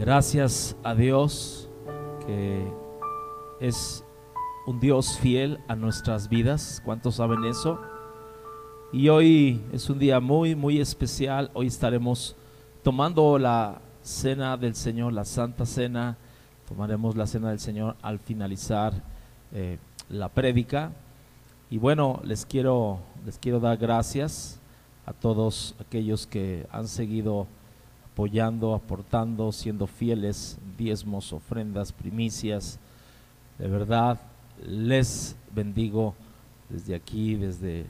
Gracias a Dios que es un Dios fiel a nuestras vidas. ¿Cuántos saben eso? Y hoy es un día muy, muy especial. Hoy estaremos tomando la cena del Señor, la Santa Cena. Tomaremos la cena del Señor al finalizar eh, la prédica. Y bueno, les quiero, les quiero dar gracias a todos aquellos que han seguido apoyando, aportando, siendo fieles, diezmos, ofrendas, primicias. De verdad, les bendigo desde aquí, desde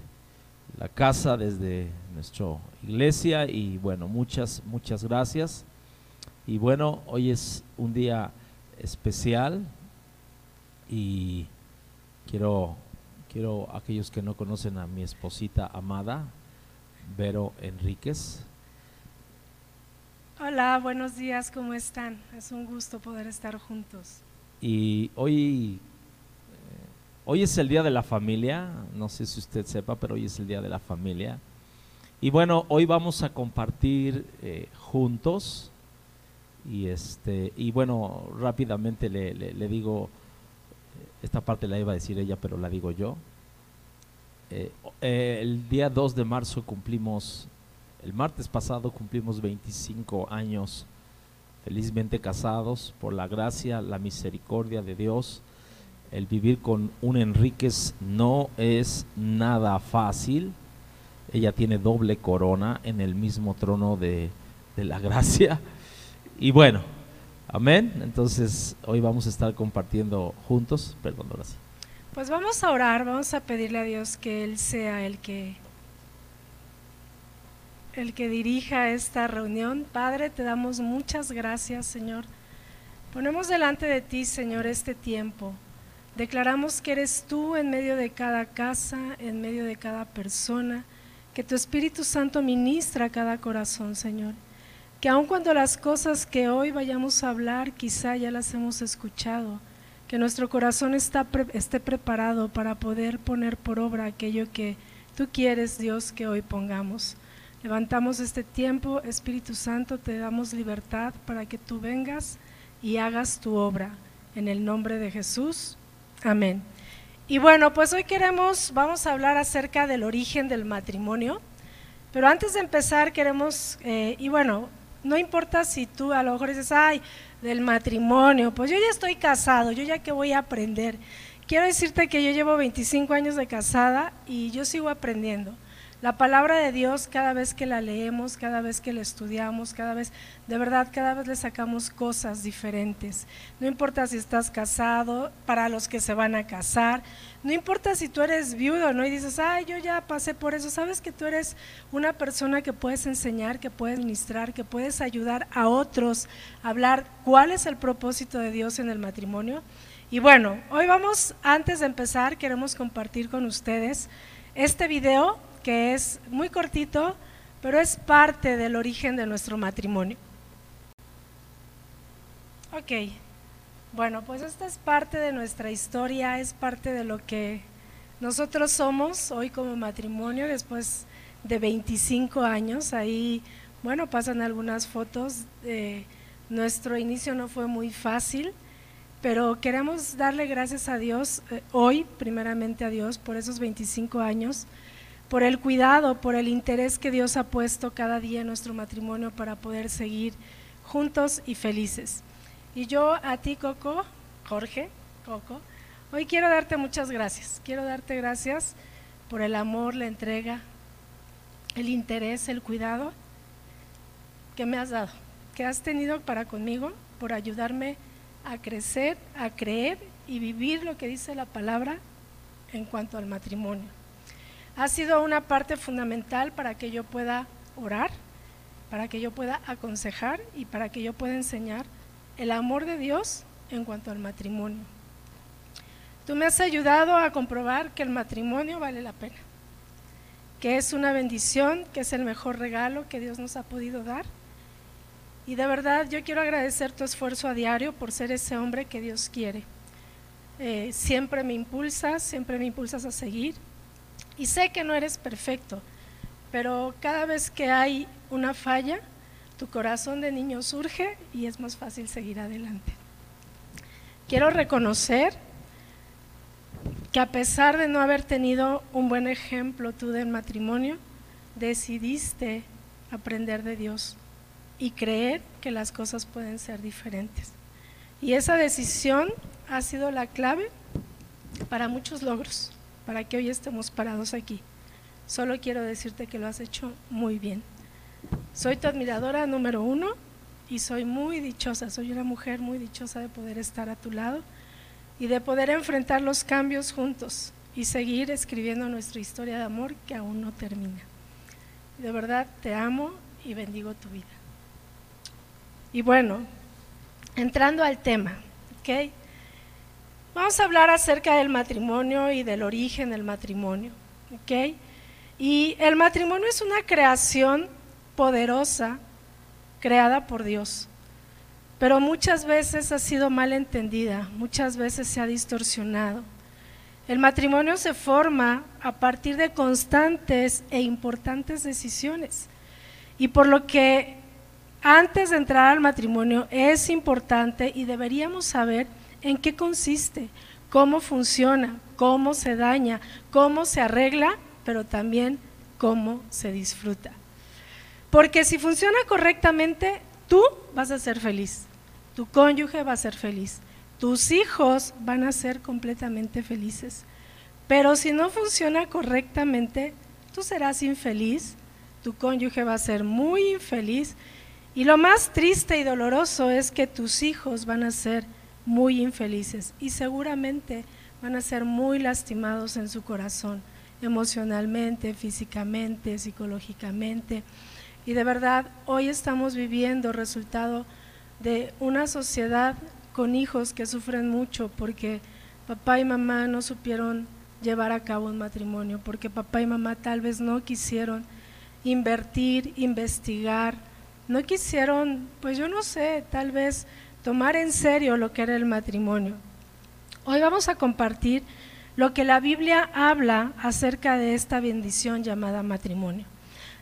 la casa, desde nuestra iglesia y bueno, muchas, muchas gracias. Y bueno, hoy es un día especial y quiero, quiero aquellos que no conocen a mi esposita amada, Vero Enríquez. Hola, buenos días, ¿cómo están? Es un gusto poder estar juntos. Y hoy, eh, hoy es el Día de la Familia, no sé si usted sepa, pero hoy es el Día de la Familia. Y bueno, hoy vamos a compartir eh, juntos y este y bueno, rápidamente le, digo, eh, esta parte la iba a decir ella, pero la digo yo. El día 2 de marzo cumplimos, el martes pasado cumplimos 25 años felizmente casados por la gracia, la misericordia de Dios. El vivir con un Enríquez no es nada fácil. Ella tiene doble corona en el mismo trono de, de la gracia. Y bueno, amén. Entonces hoy vamos a estar compartiendo juntos. Perdón, ahora sí. Pues vamos a orar, vamos a pedirle a Dios que Él sea el que el que dirija esta reunión. Padre, te damos muchas gracias, Señor. Ponemos delante de ti, Señor, este tiempo. Declaramos que eres tú en medio de cada casa, en medio de cada persona, que tu Espíritu Santo ministra cada corazón, Señor. Que aun cuando las cosas que hoy vayamos a hablar quizá ya las hemos escuchado, que nuestro corazón está esté preparado para poder poner por obra aquello que tú quieres, Dios, que hoy pongamos. Levantamos este tiempo, Espíritu Santo, te damos libertad para que tú vengas y hagas tu obra. En el nombre de Jesús. Amén. Y bueno, pues hoy queremos, vamos a hablar acerca del origen del matrimonio. Pero antes de empezar queremos, eh, y bueno, no importa si tú a lo mejor dices, ay, del matrimonio, pues yo ya estoy casado, yo ya que voy a aprender. Quiero decirte que yo llevo 25 años de casada y yo sigo aprendiendo. La palabra de Dios, cada vez que la leemos, cada vez que la estudiamos, cada vez, de verdad, cada vez le sacamos cosas diferentes. No importa si estás casado, para los que se van a casar, no importa si tú eres viudo, ¿no? Y dices, ay, yo ya pasé por eso. Sabes que tú eres una persona que puedes enseñar, que puedes ministrar, que puedes ayudar a otros a hablar cuál es el propósito de Dios en el matrimonio. Y bueno, hoy vamos, antes de empezar, queremos compartir con ustedes este video que es muy cortito, pero es parte del origen de nuestro matrimonio. Ok, bueno, pues esta es parte de nuestra historia, es parte de lo que nosotros somos hoy como matrimonio después de 25 años. Ahí, bueno, pasan algunas fotos. nuestro inicio no fue muy fácil, pero queremos darle gracias a Dios eh, hoy, primeramente a Dios, por esos 25 años, por el cuidado, por el interés que Dios ha puesto cada día en nuestro matrimonio para poder seguir juntos y felices. Y yo a ti, Coco, Jorge, Coco, hoy quiero darte muchas gracias. Quiero darte gracias por el amor, la entrega, el interés, el cuidado que me has dado, que has tenido para conmigo, por ayudarme a crecer, a creer y vivir lo que dice la palabra en cuanto al matrimonio. Ha sido una parte fundamental para que yo pueda orar, para que yo pueda aconsejar y para que yo pueda enseñar el amor de Dios en cuanto al matrimonio. Tú me has ayudado a comprobar que el matrimonio vale la pena, que es una bendición, que es el mejor regalo que Dios nos ha podido dar. Y de verdad yo quiero agradecer tu esfuerzo a diario por ser ese hombre que Dios quiere. Eh, siempre me impulsas, siempre me impulsas a seguir. Y sé que no eres perfecto, pero cada vez que hay una falla, tu corazón de niño surge y es más fácil seguir adelante. Quiero reconocer que a pesar de no haber tenido un buen ejemplo tú del matrimonio, decidiste aprender de Dios y creer que las cosas pueden ser diferentes. Y esa decisión ha sido la clave para muchos logros, para que hoy estemos parados aquí. Solo quiero decirte que lo has hecho muy bien. Soy tu admiradora número uno y soy muy dichosa, soy una mujer muy dichosa de poder estar a tu lado y de poder enfrentar los cambios juntos y seguir escribiendo nuestra historia de amor que aún no termina. De verdad te amo y bendigo tu vida. Y bueno, entrando al tema, ¿ok? Vamos a hablar acerca del matrimonio y del origen del matrimonio, ¿ok? Y el matrimonio es una creación poderosa creada por Dios, pero muchas veces ha sido mal entendida, muchas veces se ha distorsionado. El matrimonio se forma a partir de constantes e importantes decisiones. Y por lo que antes de entrar al matrimonio es importante y deberíamos saber en qué consiste, cómo funciona, cómo se daña, cómo se arregla, pero también cómo se disfruta. Porque si funciona correctamente, tú vas a ser feliz, tu cónyuge va a ser feliz, tus hijos van a ser completamente felices. Pero si no funciona correctamente, tú serás infeliz, tu cónyuge va a ser muy infeliz. Y lo más triste y doloroso es que tus hijos van a ser muy infelices y seguramente van a ser muy lastimados en su corazón, emocionalmente, físicamente, psicológicamente. Y de verdad, hoy estamos viviendo resultado de una sociedad con hijos que sufren mucho porque papá y mamá no supieron llevar a cabo un matrimonio, porque papá y mamá tal vez no quisieron invertir, investigar, no quisieron, pues yo no sé, tal vez tomar en serio lo que era el matrimonio. Hoy vamos a compartir lo que la Biblia habla acerca de esta bendición llamada matrimonio.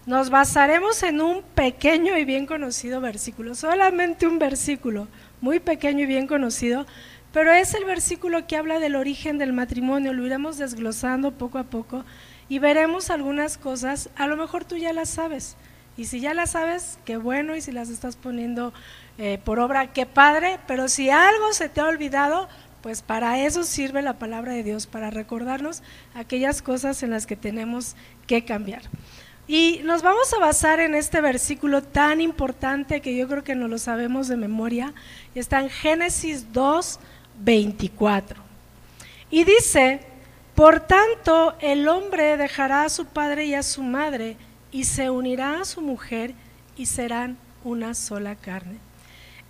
Nos basaremos en un pequeño y bien conocido versículo, solamente un versículo, muy pequeño y bien conocido, pero es el versículo que habla del origen del matrimonio, lo iremos desglosando poco a poco y veremos algunas cosas, a lo mejor tú ya las sabes, y si ya las sabes, qué bueno, y si las estás poniendo eh, por obra, qué padre, pero si algo se te ha olvidado, pues para eso sirve la palabra de Dios, para recordarnos aquellas cosas en las que tenemos que cambiar. Y nos vamos a basar en este versículo tan importante que yo creo que no lo sabemos de memoria, está en Génesis 2, 24. Y dice, por tanto el hombre dejará a su padre y a su madre y se unirá a su mujer y serán una sola carne.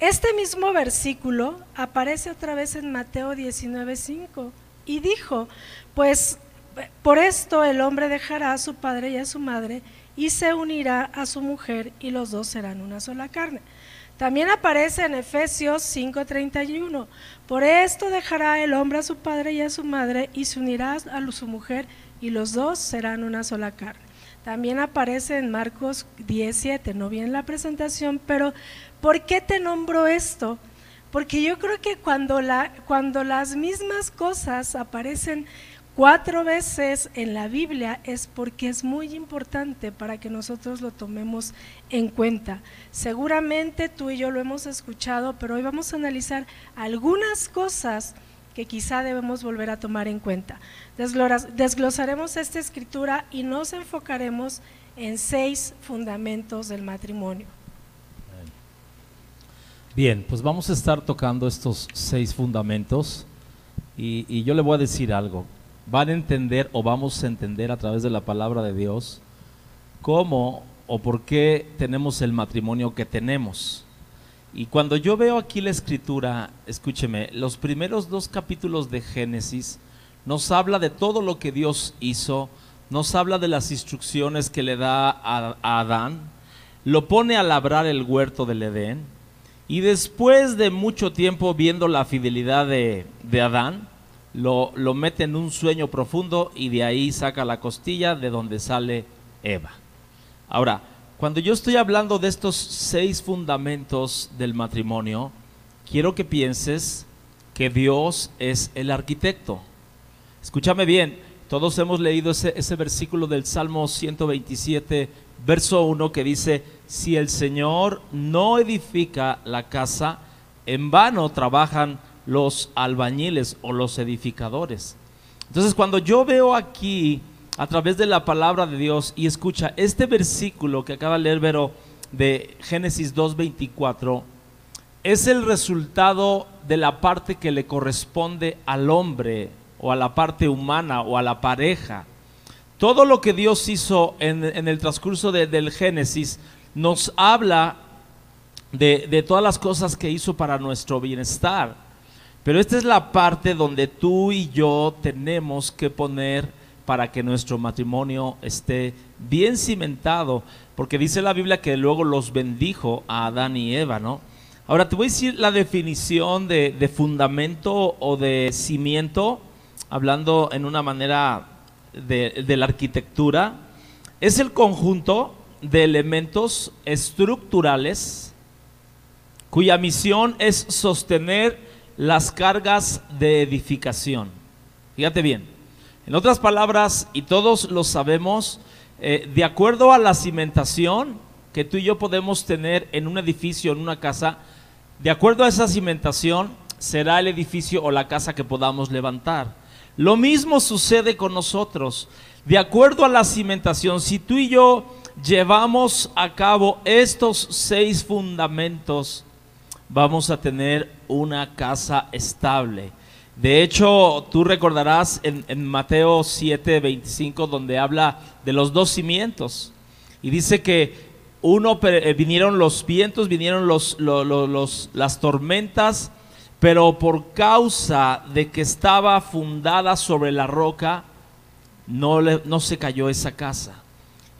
Este mismo versículo aparece otra vez en Mateo 19:5 y dijo, pues por esto el hombre dejará a su padre y a su madre y se unirá a su mujer y los dos serán una sola carne. También aparece en Efesios 5:31, por esto dejará el hombre a su padre y a su madre y se unirá a su mujer y los dos serán una sola carne. También aparece en Marcos 17, no viene la presentación, pero ¿por qué te nombro esto? Porque yo creo que cuando, cuando las mismas cosas aparecen cuatro veces en la Biblia es porque es muy importante para que nosotros lo tomemos en cuenta. Seguramente tú y yo lo hemos escuchado, pero hoy vamos a analizar algunas cosas que quizá debemos volver a tomar en cuenta. Desglosaremos esta escritura y nos enfocaremos en seis fundamentos del matrimonio. Bien, pues vamos a estar tocando estos seis fundamentos y, yo le voy a decir algo. Van a entender o vamos a entender a través de la palabra de Dios cómo o por qué tenemos el matrimonio que tenemos. Y cuando yo veo aquí la escritura, escúcheme, los primeros dos capítulos de Génesis nos habla de todo lo que Dios hizo, nos habla de las instrucciones que le da a, Adán, lo pone a labrar el huerto del Edén, y después de mucho tiempo viendo la fidelidad de, de Adán, lo, lo mete en un sueño profundo y de ahí saca la costilla de donde sale Eva. Ahora, Cuando yo estoy hablando de estos seis fundamentos del matrimonio, quiero que pienses que Dios es el arquitecto. Escúchame bien, todos hemos leído ese, ese versículo del Salmo 127, verso 1, que dice, si el Señor no edifica la casa, en vano trabajan los albañiles o los edificadores. Entonces cuando yo veo aquí a través de la palabra de Dios y escucha este versículo que acaba de leer Vero de Génesis 2.24, es el resultado de la parte que le corresponde al hombre o a la parte humana o a la pareja. Todo lo que Dios hizo en, el transcurso del Génesis nos habla de, de todas las cosas que hizo para nuestro bienestar. Pero esta es la parte donde tú y yo tenemos que poner para que nuestro matrimonio esté bien cimentado, porque dice la Biblia que luego los bendijo a Adán y Eva, ¿no? Ahora te voy a decir la definición de, fundamento o de cimiento, hablando en una manera de, de la arquitectura, es el conjunto de elementos estructurales cuya misión es sostener las cargas de edificación. Fíjate bien, en otras palabras, y todos lo sabemos, eh, de acuerdo a la cimentación que tú y yo podemos tener en un edificio, en una casa, de acuerdo a esa cimentación será el edificio o la casa que podamos levantar. Lo mismo sucede con nosotros. De acuerdo a la cimentación, si tú y yo llevamos a cabo estos seis fundamentos, vamos a tener una casa estable. De hecho, tú recordarás en, Mateo 7, 25, donde habla de los dos cimientos. Y dice que uno eh, vinieron los vientos, vinieron los, las tormentas, pero por causa de que estaba fundada sobre la roca, no, no se cayó esa casa.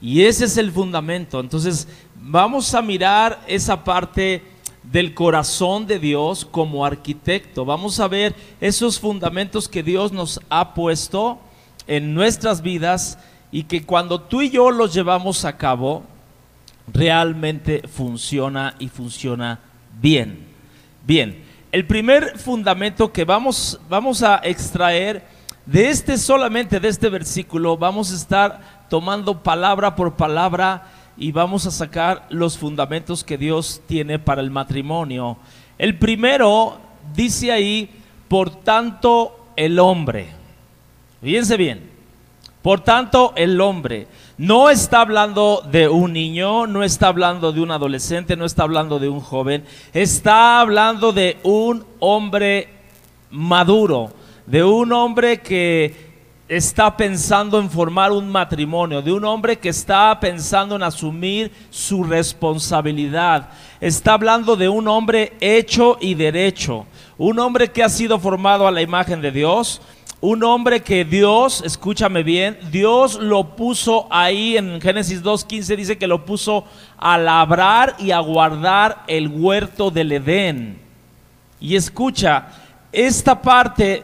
Y ese es el fundamento. Entonces, vamos a mirar esa parte del corazón de Dios como arquitecto. Vamos a ver esos fundamentos que Dios nos ha puesto en nuestras vidas y que cuando tú y yo los llevamos a cabo, realmente funciona y funciona bien. Bien, el primer fundamento que vamos, vamos a extraer de este solamente de este versículo, vamos a estar tomando palabra por palabra y vamos a sacar los fundamentos que Dios tiene para el matrimonio. El primero dice ahí, por tanto el hombre. Fíjense bien, por tanto el hombre no está hablando de un niño, no está hablando de un adolescente, no está hablando de un joven, está hablando de un hombre maduro, de un hombre que está pensando en formar un matrimonio, de un hombre que está pensando en asumir su responsabilidad. Está hablando de un hombre hecho y derecho, un hombre que ha sido formado a la imagen de Dios, un hombre que Dios, escúchame bien, Dios lo puso ahí en Génesis 2.15 dice que lo puso a labrar y a guardar el huerto del Edén. Y escucha, esta parte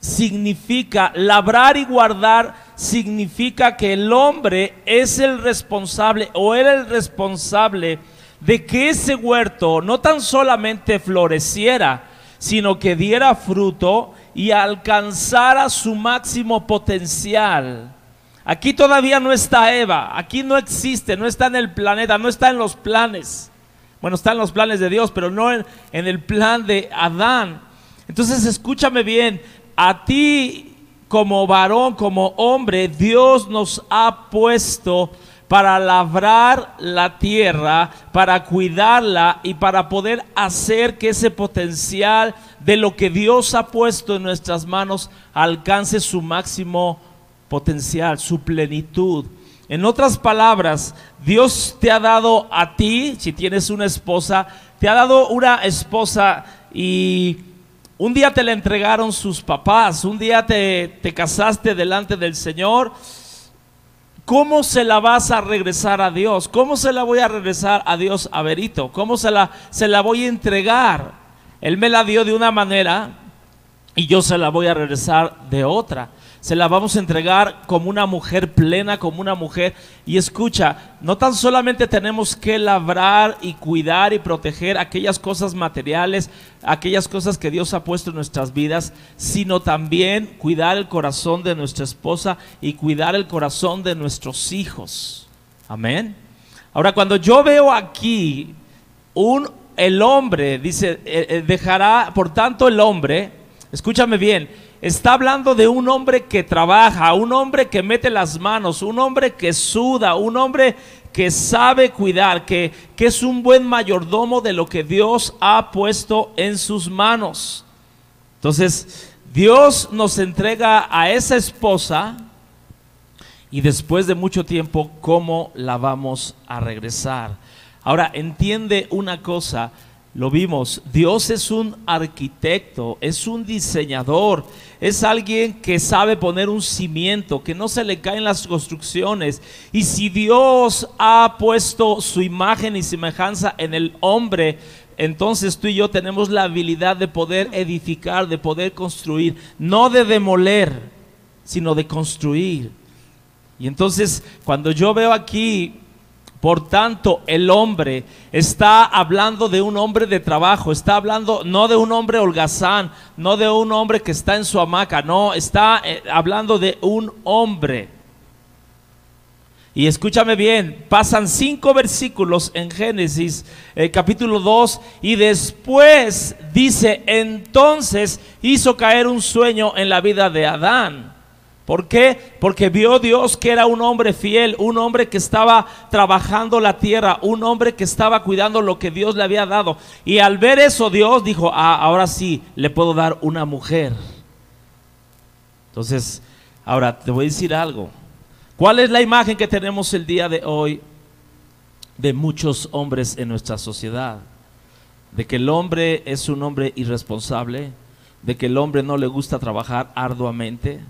significa, labrar y guardar significa que el hombre es el responsable o era el responsable de que ese huerto no tan solamente floreciera, sino que diera fruto y alcanzara su máximo potencial. Aquí todavía no está Eva, aquí no existe, no está en el planeta, no está en los planes. Bueno, está en los planes de Dios, pero no en, en el plan de Adán. Entonces escúchame bien, a ti como varón, como hombre, Dios nos ha puesto para labrar la tierra, para cuidarla y para poder hacer que ese potencial de lo que Dios ha puesto en nuestras manos alcance su máximo potencial, su plenitud. En otras palabras, Dios te ha dado a ti, si tienes una esposa, te ha dado una esposa y un día te la entregaron sus papás, un día te, casaste delante del Señor. ¿Cómo se la vas a regresar a Dios? ¿Cómo se la voy a regresar a Dios a Verito? ¿Cómo se la, se la voy a entregar? Él me la dio de una manera y yo se la voy a regresar de otra. Se la vamos a entregar como una mujer plena, como una mujer. Y escucha, no tan solamente tenemos que labrar y cuidar y proteger aquellas cosas materiales, aquellas cosas que Dios ha puesto en nuestras vidas, sino también cuidar el corazón de nuestra esposa y cuidar el corazón de nuestros hijos. Amén. Ahora, cuando yo veo aquí un el hombre, dice, eh, eh, dejará, por tanto el hombre, escúchame bien, Está hablando de un hombre que trabaja, un hombre que mete las manos, un hombre que suda, un hombre que sabe cuidar, que, que es un buen mayordomo de lo que Dios ha puesto en sus manos. Entonces, Dios nos entrega a esa esposa y después de mucho tiempo, ¿cómo la vamos a regresar? Ahora, entiende una cosa, lo vimos, Dios es un arquitecto, es un diseñador, es alguien que sabe poner un cimiento, que no se le caen las construcciones. Y si Dios ha puesto su imagen y semejanza en el hombre, entonces tú y yo tenemos la habilidad de poder edificar, de poder construir, no de demoler, sino de construir. Y entonces cuando yo veo aquí por tanto, el hombre está hablando de un hombre de trabajo, está hablando no de un hombre holgazán, no de un hombre que está en su hamaca, no, está eh, hablando de un hombre. Y escúchame bien, pasan cinco versículos en Génesis eh, capítulo 2 y después dice, entonces hizo caer un sueño en la vida de Adán. ¿Por qué? Porque vio Dios que era un hombre fiel, un hombre que estaba trabajando la tierra, un hombre que estaba cuidando lo que Dios le había dado. Y al ver eso Dios dijo, ah, ahora sí, le puedo dar una mujer. Entonces, ahora te voy a decir algo. ¿Cuál es la imagen que tenemos el día de hoy de muchos hombres en nuestra sociedad? De que el hombre es un hombre irresponsable, de que el hombre no le gusta trabajar arduamente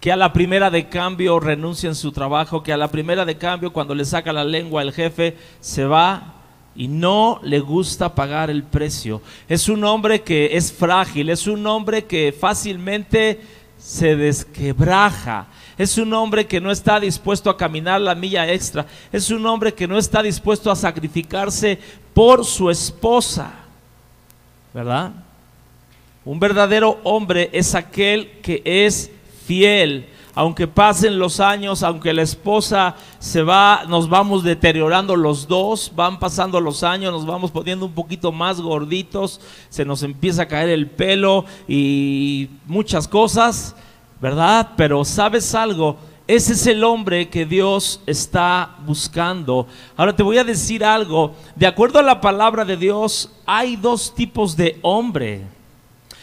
que a la primera de cambio renuncia en su trabajo, que a la primera de cambio cuando le saca la lengua el jefe se va y no le gusta pagar el precio. Es un hombre que es frágil, es un hombre que fácilmente se desquebraja. Es un hombre que no está dispuesto a caminar la milla extra. Es un hombre que no está dispuesto a sacrificarse por su esposa. ¿Verdad? Un verdadero hombre es aquel que es fiel. Aunque pasen los años, aunque la esposa se va, nos vamos deteriorando los dos, van pasando los años, nos vamos poniendo un poquito más gorditos, se nos empieza a caer el pelo y muchas cosas, ¿verdad? Pero sabes algo, ese es el hombre que Dios está buscando. Ahora te voy a decir algo. De acuerdo a la palabra de Dios, hay dos tipos de hombre.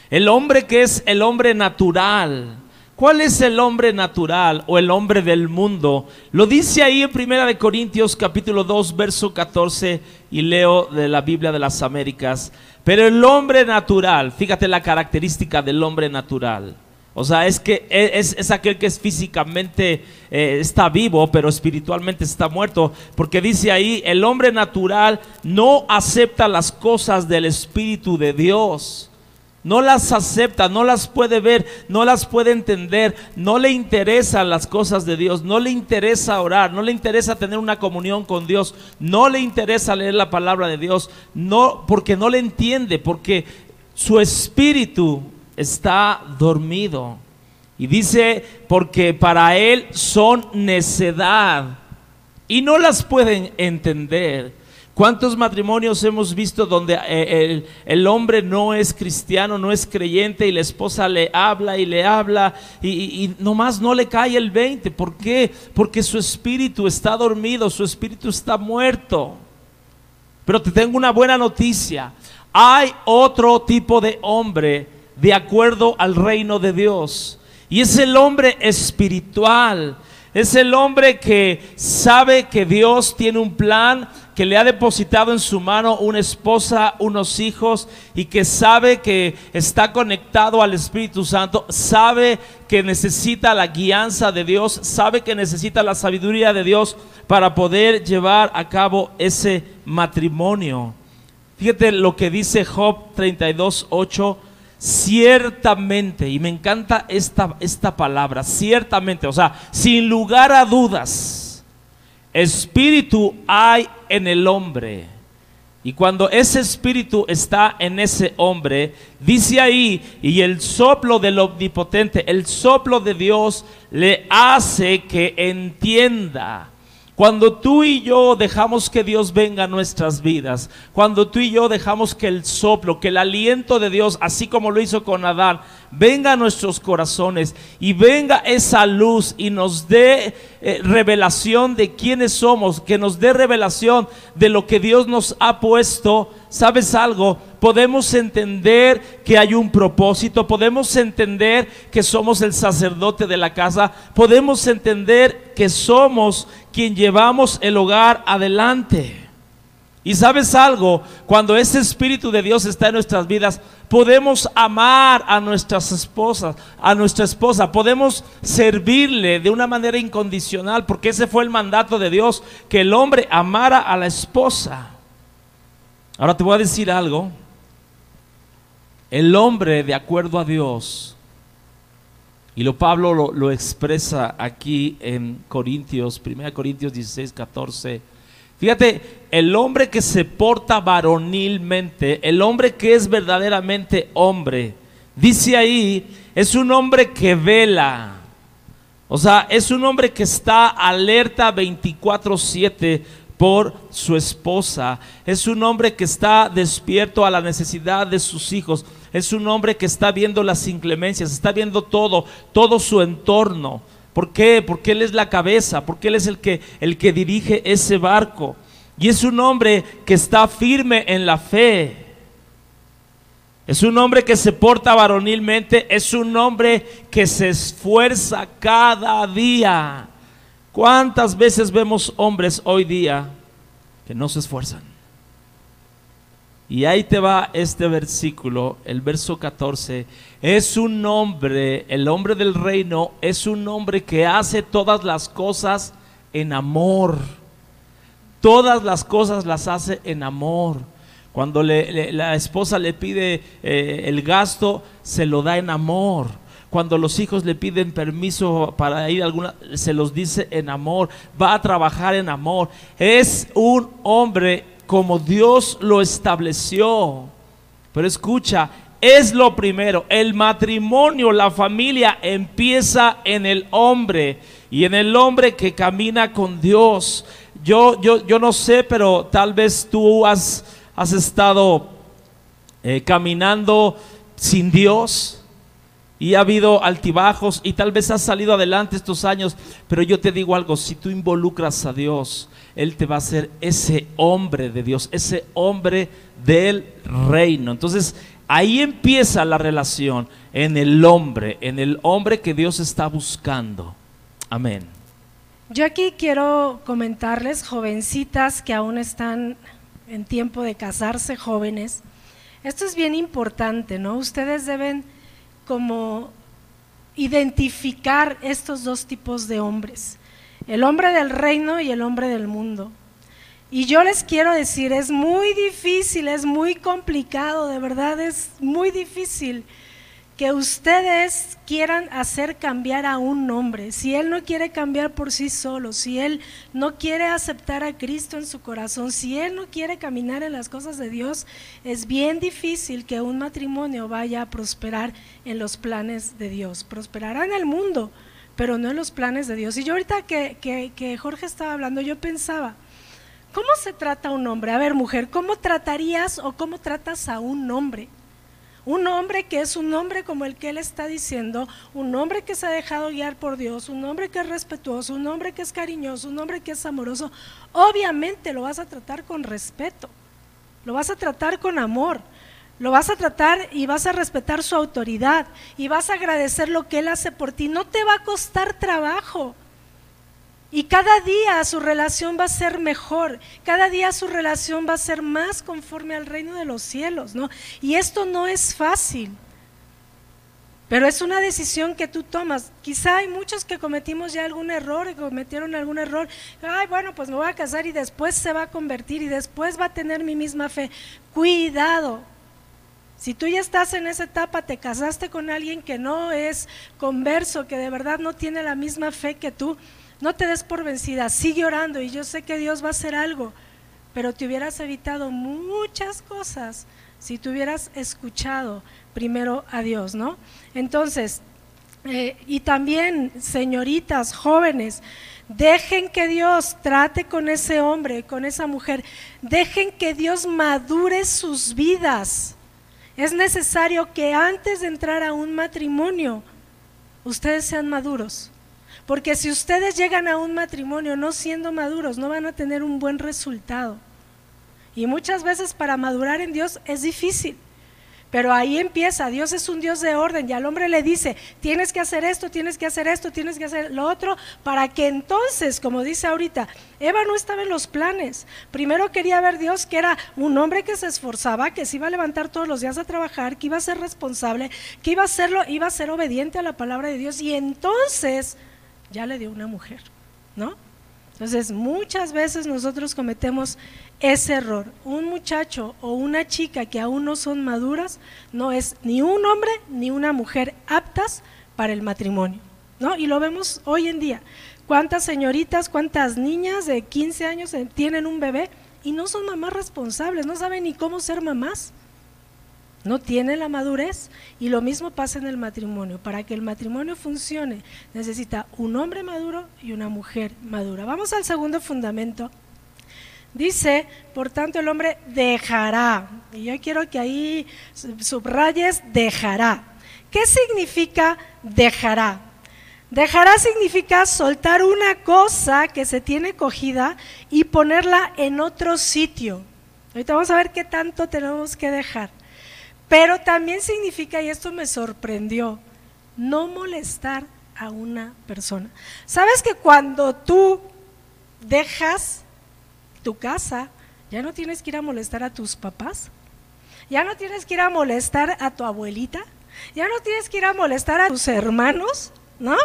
El hombre que es el hombre natural ¿Cuál es el hombre natural o el hombre del mundo? Lo dice ahí en Primera de Corintios capítulo 2 verso 14 y leo de la Biblia de las Américas. Pero el hombre natural, fíjate la característica del hombre natural. O sea, es que e, es, aquel que es físicamente eh, está vivo, pero espiritualmente está muerto. Porque dice ahí, el hombre natural no acepta las cosas del Espíritu de Dios no las acepta, no las puede ver, no las puede entender, no le interesan las cosas de Dios, no le interesa orar, no le interesa tener una comunión con Dios, no le interesa leer la palabra de Dios, no porque no le entiende, porque su espíritu está dormido. Y dice, porque para él son necedad y no las pueden entender. ¿Cuántos matrimonios hemos visto donde eh, el, hombre no es cristiano, no es creyente y la esposa le habla y le habla y, y, nomás no le cae el 20? ¿Por qué? Porque su espíritu está dormido, su espíritu está muerto. Pero te tengo una buena noticia. Hay otro tipo de hombre de acuerdo al reino de Dios. Y es el hombre espiritual. Es el hombre que sabe que Dios tiene un plan que le ha depositado en su mano una esposa, unos hijos y que sabe que está conectado al Espíritu Santo, sabe que necesita la guianza de Dios, sabe que necesita la sabiduría de Dios para poder llevar a cabo ese matrimonio. Fíjate lo que dice Job 32, 8. ciertamente, y me encanta esta, esta palabra, ciertamente, o sea, sin lugar a dudas, espíritu hay en el hombre. Y cuando ese espíritu está en ese hombre, dice ahí, y el soplo del omnipotente, el soplo de Dios le hace que entienda cuando tú y yo dejamos que Dios venga a nuestras vidas, cuando tú y yo dejamos que el soplo, que el aliento de Dios, así como lo hizo con Adán, venga a nuestros corazones y venga esa luz y nos dé eh, revelación de quiénes somos, que nos dé revelación de lo que Dios nos ha puesto, ¿sabes algo? Podemos entender que hay un propósito, podemos entender que somos el sacerdote de la casa, podemos entender que somos quien llevamos el hogar adelante. Y sabes algo, cuando ese Espíritu de Dios está en nuestras vidas, podemos amar a nuestras esposas, a nuestra esposa, podemos servirle de una manera incondicional, porque ese fue el mandato de Dios, que el hombre amara a la esposa. Ahora te voy a decir algo, el hombre de acuerdo a Dios, y lo Pablo lo, expresa aquí en Corintios, 1 Corintios 16, 14. Fíjate, el hombre que se porta varonilmente, el hombre que es verdaderamente hombre, dice ahí, es un hombre que vela. O sea, es un hombre que está alerta 24/7 por su esposa. Es un hombre que está despierto a la necesidad de sus hijos. Es un hombre que está viendo las inclemencias, está viendo todo, todo su entorno. ¿Por qué? Porque Él es la cabeza, porque Él es el que, el que dirige ese barco. Y es un hombre que está firme en la fe. Es un hombre que se porta varonilmente, es un hombre que se esfuerza cada día. ¿Cuántas veces vemos hombres hoy día que no se esfuerzan? Y ahí te va este versículo, el verso 14. Es un hombre, el hombre del reino, es un hombre que hace todas las cosas en amor. Todas las cosas las hace en amor. Cuando la esposa le pide eh, el gasto, se lo da en amor cuando los hijos le piden permiso para ir a alguna, se los dice en amor, va a trabajar en amor. Es un hombre como Dios lo estableció. Pero escucha, es lo primero. El matrimonio, la familia empieza en el hombre y en el hombre que camina con Dios. Yo, yo, yo no sé, pero tal vez tú has, has estado eh, caminando sin Dios y ha habido altibajos y tal vez has salido adelante estos años, pero yo te digo algo, si tú involucras a Dios, Él te va a ser ese hombre de Dios, ese hombre del reino. Entonces ahí empieza la relación en el hombre, en el hombre que Dios está buscando. Amén. Yo aquí quiero comentarles, jovencitas que aún están en tiempo de casarse, jóvenes, esto es bien importante, ¿no? Ustedes deben como identificar estos dos tipos de hombres, el hombre del reino y el hombre del mundo. Y yo les quiero decir, es muy difícil, es muy complicado, de verdad es muy difícil que ustedes quieran hacer cambiar a un hombre, si él no quiere cambiar por sí solo, si él no quiere aceptar a Cristo en su corazón, si él no quiere caminar en las cosas de Dios, es bien difícil que un matrimonio vaya a prosperar en los planes de Dios. Prosperará en el mundo, pero no en los planes de Dios. Y yo ahorita que, que, Jorge estaba hablando, yo pensaba, ¿cómo se trata a un hombre? A ver, mujer, ¿cómo tratarías o cómo tratas a un hombre? Un hombre que es un hombre como el que él está diciendo, un hombre que se ha dejado guiar por Dios, un hombre que es respetuoso, un hombre que es cariñoso, un hombre que es amoroso, obviamente lo vas a tratar con respeto, lo vas a tratar con amor, lo vas a tratar y vas a respetar su autoridad y vas a agradecer lo que él hace por ti. No te va a costar trabajo. Y cada día su relación va a ser mejor, cada día su relación va a ser más conforme al reino de los cielos, ¿no? Y esto no es fácil, pero es una decisión que tú tomas. Quizá hay muchos que cometimos ya algún error y cometieron algún error. Ay, bueno, pues me voy a casar y después se va a convertir y después va a tener mi misma fe. Cuidado, Si tú ya estás en esa etapa, te casaste con alguien que no es converso, que de verdad no tiene la misma fe que tú, no te des por vencida, sigue orando y yo sé que Dios va a hacer algo, pero te hubieras evitado muchas cosas si tú hubieras escuchado primero a Dios, ¿no? Entonces, eh, y también, señoritas, jóvenes, dejen que Dios trate con ese hombre, con esa mujer, dejen que Dios madure sus vidas. Es necesario que antes de entrar a un matrimonio, ustedes sean maduros. Porque si ustedes llegan a un matrimonio no siendo maduros, no van a tener un buen resultado. Y muchas veces para madurar en Dios es difícil. Pero ahí empieza, Dios es un Dios de orden y al hombre le dice, tienes que hacer esto, tienes que hacer esto, tienes que hacer lo otro, para que entonces, como dice ahorita, Eva no estaba en los planes. Primero quería ver Dios que era un hombre que se esforzaba, que se iba a levantar todos los días a trabajar, que iba a ser responsable, que iba a hacerlo, iba a ser obediente a la palabra de Dios y entonces ya le dio una mujer, ¿no? Entonces, muchas veces nosotros cometemos ese error. Un muchacho o una chica que aún no son maduras no es ni un hombre ni una mujer aptas para el matrimonio, ¿no? Y lo vemos hoy en día. ¿Cuántas señoritas, cuántas niñas de 15 años tienen un bebé y no son mamás responsables, no saben ni cómo ser mamás? No tiene la madurez y lo mismo pasa en el matrimonio. Para que el matrimonio funcione necesita un hombre maduro y una mujer madura. Vamos al segundo fundamento. Dice, por tanto, el hombre dejará. Y yo quiero que ahí subrayes dejará. ¿Qué significa dejará? Dejará significa soltar una cosa que se tiene cogida y ponerla en otro sitio. Ahorita vamos a ver qué tanto tenemos que dejar. Pero también significa, y esto me sorprendió, no molestar a una persona. ¿Sabes que cuando tú dejas tu casa, ya no tienes que ir a molestar a tus papás? ¿Ya no tienes que ir a molestar a tu abuelita? ¿Ya no tienes que ir a molestar a tus hermanos? ¿No?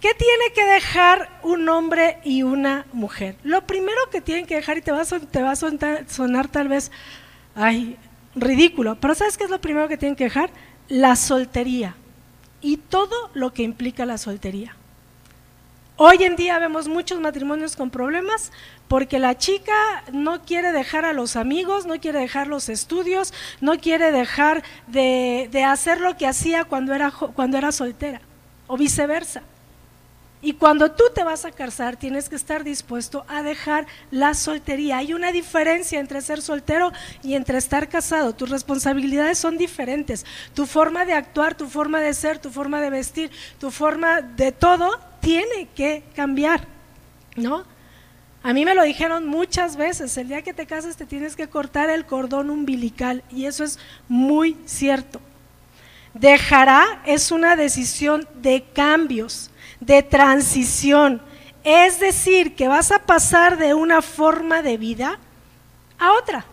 ¿Qué tiene que dejar un hombre y una mujer? Lo primero que tienen que dejar, y te va a, a sonar tal vez, ay, ridículo, pero ¿sabes qué es lo primero que tienen que dejar? La soltería y todo lo que implica la soltería. Hoy en día vemos muchos matrimonios con problemas porque la chica no quiere dejar a los amigos, no quiere dejar los estudios, no quiere dejar de, de hacer lo que hacía cuando era, cuando era soltera o viceversa. Y cuando tú te vas a casar, tienes que estar dispuesto a dejar la soltería. Hay una diferencia entre ser soltero y entre estar casado. Tus responsabilidades son diferentes. Tu forma de actuar, tu forma de ser, tu forma de vestir, tu forma de todo tiene que cambiar, ¿no? A mí me lo dijeron muchas veces, el día que te casas te tienes que cortar el cordón umbilical y eso es muy cierto. Dejará es una decisión de cambios de transición. Es decir, que vas a pasar de una forma de vida a otra.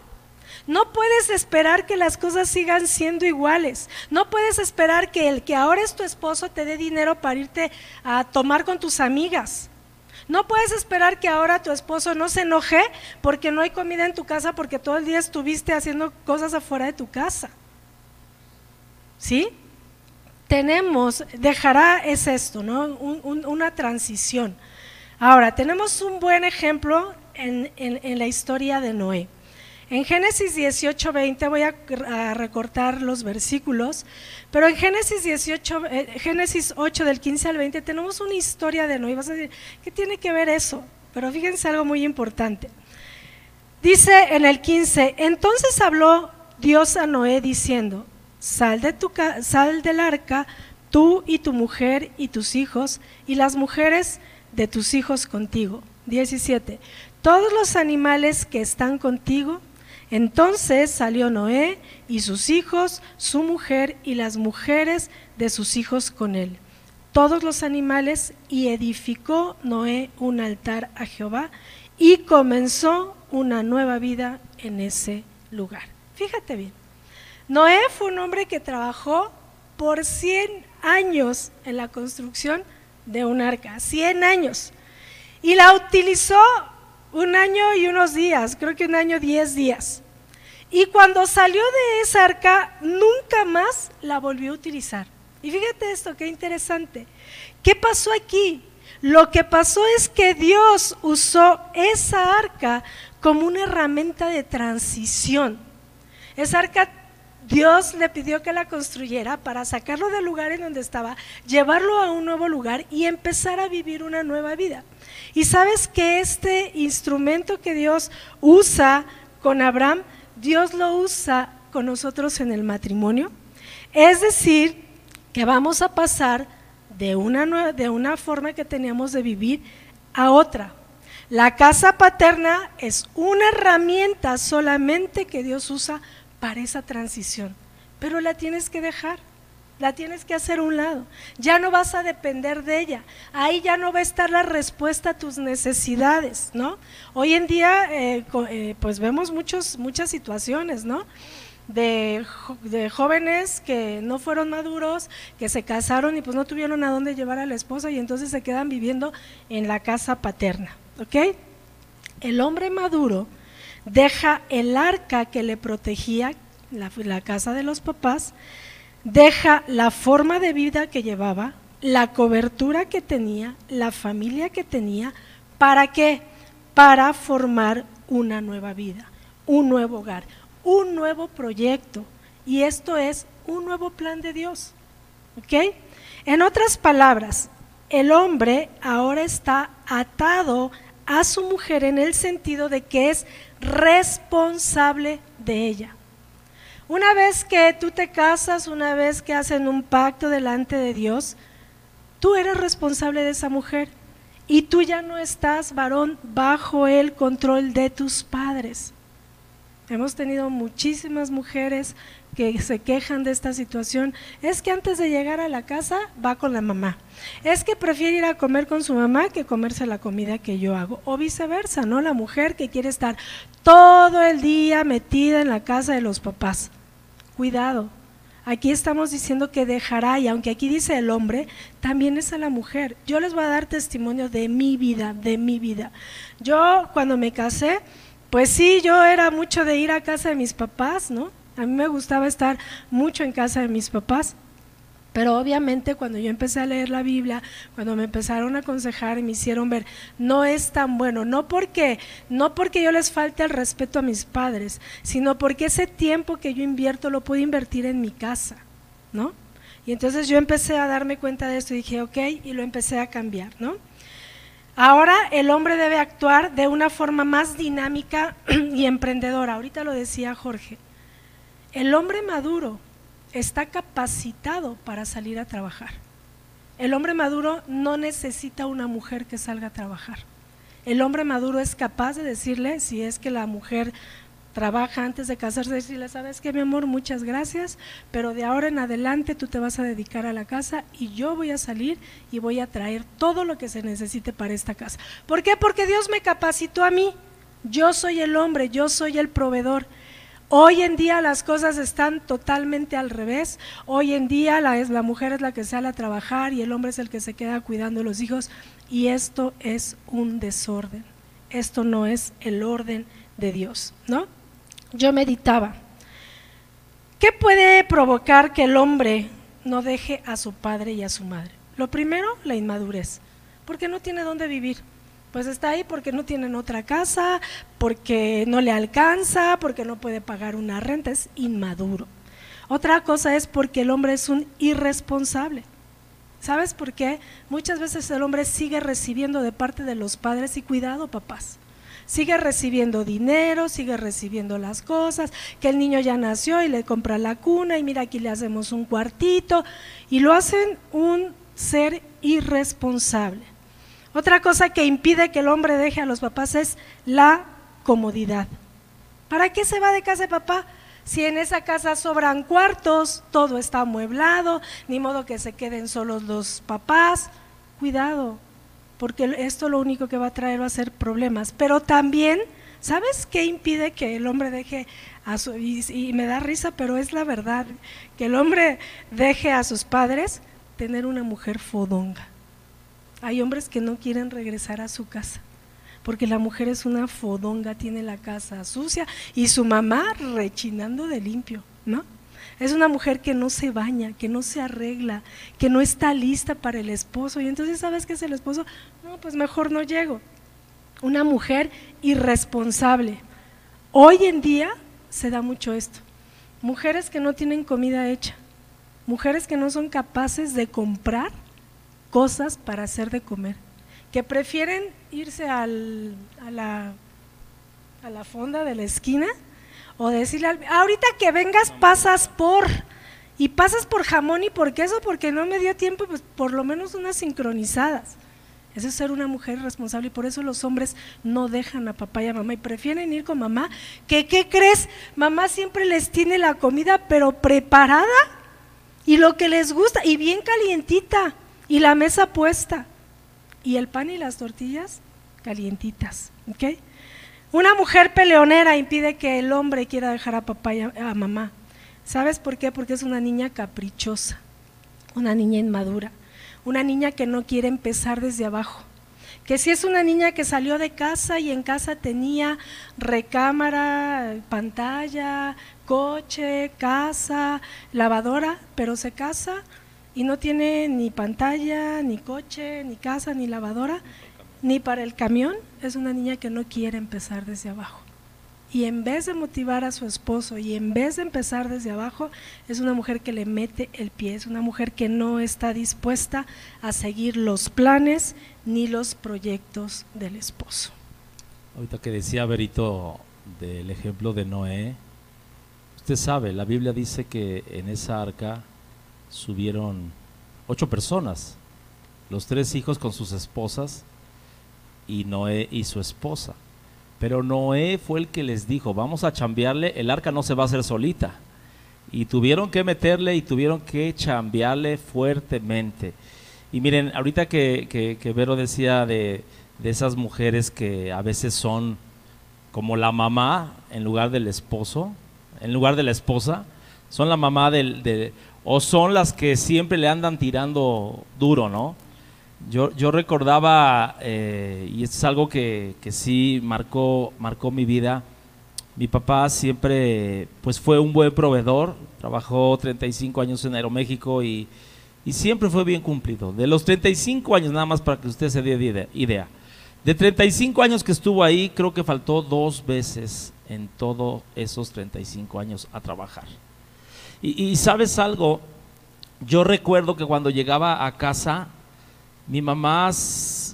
No puedes esperar que las cosas sigan siendo iguales. No puedes esperar que el que ahora es tu esposo te dé dinero para irte a tomar con tus amigas. No puedes esperar que ahora tu esposo no se enoje porque no hay comida en tu casa porque todo el día estuviste haciendo cosas afuera de tu casa. ¿Sí? Tenemos, dejará es esto, ¿no? una transición. Ahora, tenemos un buen ejemplo en, la historia de Noé. En Génesis 18, 20, voy a, recortar los versículos, pero en Génesis 18, eh, Génesis 8 del 15 al 20 tenemos una historia de Noé. Vas a decir, ¿qué tiene que ver eso? Pero fíjense algo muy importante. Dice en el 15, entonces habló Dios a Noé diciendo, sal, de tu, sal del arca, tú y tu mujer y tus hijos, y las mujeres de tus hijos contigo. 17. Todos los animales que están contigo. Entonces salió Noé y sus hijos, su mujer y las mujeres de sus hijos con él. Todos los animales y edificó Noé un altar a Jehová y comenzó una nueva vida en ese lugar. Fíjate bien. Noé fue un hombre que trabajó por 100 años en la construcción de un arca, 100 años. Y la utilizó un año y unos días, creo que un año 10 días. Y cuando salió de esa arca, nunca más la volvió a utilizar. Y fíjate esto, qué interesante. ¿Qué pasó aquí? Lo que pasó es que Dios usó esa arca como una herramienta de transición. Esa arca Dios le pidió que la construyera para sacarlo del lugar en donde estaba, llevarlo a un nuevo lugar y empezar a vivir una nueva vida. Y sabes que este instrumento que Dios usa con Abraham, Dios lo usa con nosotros en el matrimonio. Es decir, que vamos a pasar de una, de una forma que teníamos de vivir a otra. La casa paterna es una herramienta solamente que Dios usa para esa transición, pero la tienes que dejar, la tienes que hacer a un lado. Ya no vas a depender de ella, ahí ya no va a estar la respuesta a tus necesidades, ¿no? Hoy en día, eh, eh, pues vemos muchos, muchas situaciones, ¿no? de, jóvenes que no fueron maduros, que se casaron y pues no tuvieron a dónde llevar a la esposa y entonces se quedan viviendo en la casa paterna. ¿Ok? El hombre maduro deja el arca que le protegía, la, casa de los papás, deja la forma de vida que llevaba, la cobertura que tenía, la familia que tenía, ¿para qué? Para formar una nueva vida, un nuevo hogar, un nuevo proyecto y esto es un nuevo plan de Dios. ¿Ok? En otras palabras, el hombre ahora está atado a su mujer en el sentido de que es responsable de ella. Una vez que tú te casas, una vez que hacen un pacto delante de Dios, tú eres responsable de esa mujer y tú ya no estás, varón, bajo el control de tus padres. Hemos tenido muchísimas mujeres que se quejan de esta situación. Es que antes de llegar a la casa va con la mamá. Es que prefiere ir a comer con su mamá que comerse la comida que yo hago. O viceversa, ¿no? La mujer que quiere estar todo el día metida en la casa de los papás. Cuidado. Aquí estamos diciendo que dejará, y aunque aquí dice el hombre, también es a la mujer. Yo les voy a dar testimonio de mi vida, de mi vida. Yo cuando me casé, pues sí, yo era mucho de ir a casa de mis papás, ¿no? A mí me gustaba estar mucho en casa de mis papás. Pero obviamente cuando yo empecé a leer la Biblia, cuando me empezaron a aconsejar y me hicieron ver, no es tan bueno, no porque no porque yo les falte el respeto a mis padres, sino porque ese tiempo que yo invierto lo puedo invertir en mi casa, ¿no? Y entonces yo empecé a darme cuenta de esto y dije, ok, y lo empecé a cambiar, ¿no? Ahora el hombre debe actuar de una forma más dinámica y emprendedora. Ahorita lo decía Jorge. El hombre maduro está capacitado para salir a trabajar. El hombre maduro no necesita una mujer que salga a trabajar. El hombre maduro es capaz de decirle si es que la mujer trabaja antes de casarse, decirle, sabes que mi amor, muchas gracias, pero de ahora en adelante tú te vas a dedicar a la casa y yo voy a salir y voy a traer todo lo que se necesite para esta casa. ¿Por qué? Porque Dios me capacitó a mí. Yo soy el hombre, yo soy el proveedor. Hoy en día las cosas están totalmente al revés. Hoy en día la, la mujer es la que sale a trabajar y el hombre es el que se queda cuidando a los hijos. Y esto es un desorden. Esto no es el orden de Dios, ¿no? yo meditaba, ¿qué puede provocar que el hombre no deje a su padre y a su madre? Lo primero, la inmadurez, porque no tiene dónde vivir. Pues está ahí porque no tienen otra casa, porque no le alcanza, porque no puede pagar una renta, es inmaduro. Otra cosa es porque el hombre es un irresponsable. ¿Sabes por qué? Muchas veces el hombre sigue recibiendo de parte de los padres y cuidado, papás sigue recibiendo dinero, sigue recibiendo las cosas, que el niño ya nació y le compra la cuna y mira aquí le hacemos un cuartito y lo hacen un ser irresponsable. Otra cosa que impide que el hombre deje a los papás es la comodidad. ¿Para qué se va de casa de papá? Si en esa casa sobran cuartos, todo está amueblado, ni modo que se queden solos los papás. Cuidado, porque esto lo único que va a traer va a ser problemas. Pero también, ¿sabes qué impide que el hombre deje a su, y, me da risa, pero es la verdad, que el hombre deje a sus padres tener una mujer fodonga. Hay hombres que no quieren regresar a su casa. porque la mujer es una fodonga, tiene la casa sucia y su mamá rechinando de limpio, ¿no? Es una mujer que no se baña, que no se arregla, que no está lista para el esposo. Y entonces, ¿sabes qué es el esposo? No, pues mejor no llego. Una mujer irresponsable. Hoy en día se da mucho esto. Mujeres que no tienen comida hecha. Mujeres que no son capaces de comprar cosas para hacer de comer. Que prefieren irse a, la, a la fonda de la esquina o decirle, ahorita que vengas pasas por, y pasas por jamón y por queso porque no me dio tiempo, pues por lo menos unas sincronizadas. Eso es ser una mujer responsable y por eso los hombres no dejan a papá y a mamá y prefieren ir con mamá, que ¿qué crees? Mamá siempre les tiene la comida pero preparada y lo que les gusta y bien calientita y la mesa puesta y el pan y las tortillas calientitas, ¿ok? Una mujer peleonera impide que el hombre quiera dejar a papá y a, mamá. ¿Sabes por qué? Porque es una niña caprichosa, una niña inmadura, una niña que no quiere empezar desde abajo. Que si es una niña que salió de casa y en casa tenía recámara, pantalla, coche, casa, lavadora, pero se casa y no tiene ni pantalla, ni coche, ni casa, ni lavadora, ni para el camión, es una niña que no quiere empezar desde abajo. Y en vez de motivar a su esposo y en vez de empezar desde abajo, es una mujer que le mete el pie, es una mujer que no está dispuesta a seguir los planes ni los proyectos del esposo. Ahorita que decía Berito del ejemplo de Noé, usted sabe, la Biblia dice que en esa arca subieron ocho personas, los tres hijos con sus esposas, y Noé y su esposa. Pero Noé fue el que les dijo, vamos a chambearle, el arca no se va a hacer solita. Y tuvieron que meterle y tuvieron que chambearle fuertemente. Y miren, ahorita que, que, Vero decía de, esas mujeres que a veces son como la mamá en lugar del esposo, en lugar de la esposa, son la mamá del, de, o son las que siempre le andan tirando duro, ¿no? Yo, yo recordaba, eh, y es algo que, que, sí marcó, marcó mi vida, mi papá siempre pues fue un buen proveedor, trabajó 35 años en Aeroméxico y, y siempre fue bien cumplido. De los 35 años, nada más para que usted se dé idea, de 35 años que estuvo ahí, creo que faltó dos veces en todos esos 35 años a trabajar. Y, sabes algo, yo recuerdo que cuando llegaba a casa, mi mamá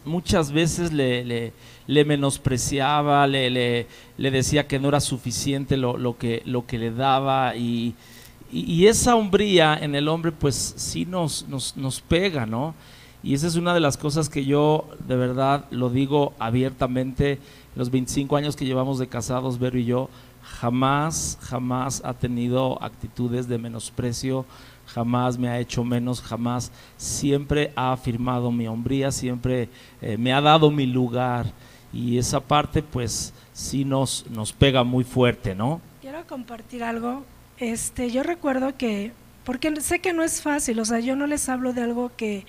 muchas veces le, menospreciaba, le, decía que no era suficiente lo, que, le daba y, esa hombría en el hombre pues sí nos pega, ¿no? Y esa es una de las cosas que yo de verdad lo digo abiertamente, los 25 años que llevamos de casados, Vero y yo, jamás, jamás ha tenido actitudes de menosprecio, jamás me ha hecho menos, jamás, siempre ha afirmado mi hombría, siempre eh, me ha dado mi lugar y esa parte pues sí nos, nos pega muy fuerte, ¿no? Quiero compartir algo, este, yo recuerdo que, porque sé que no es fácil, o sea, yo no les hablo de algo que,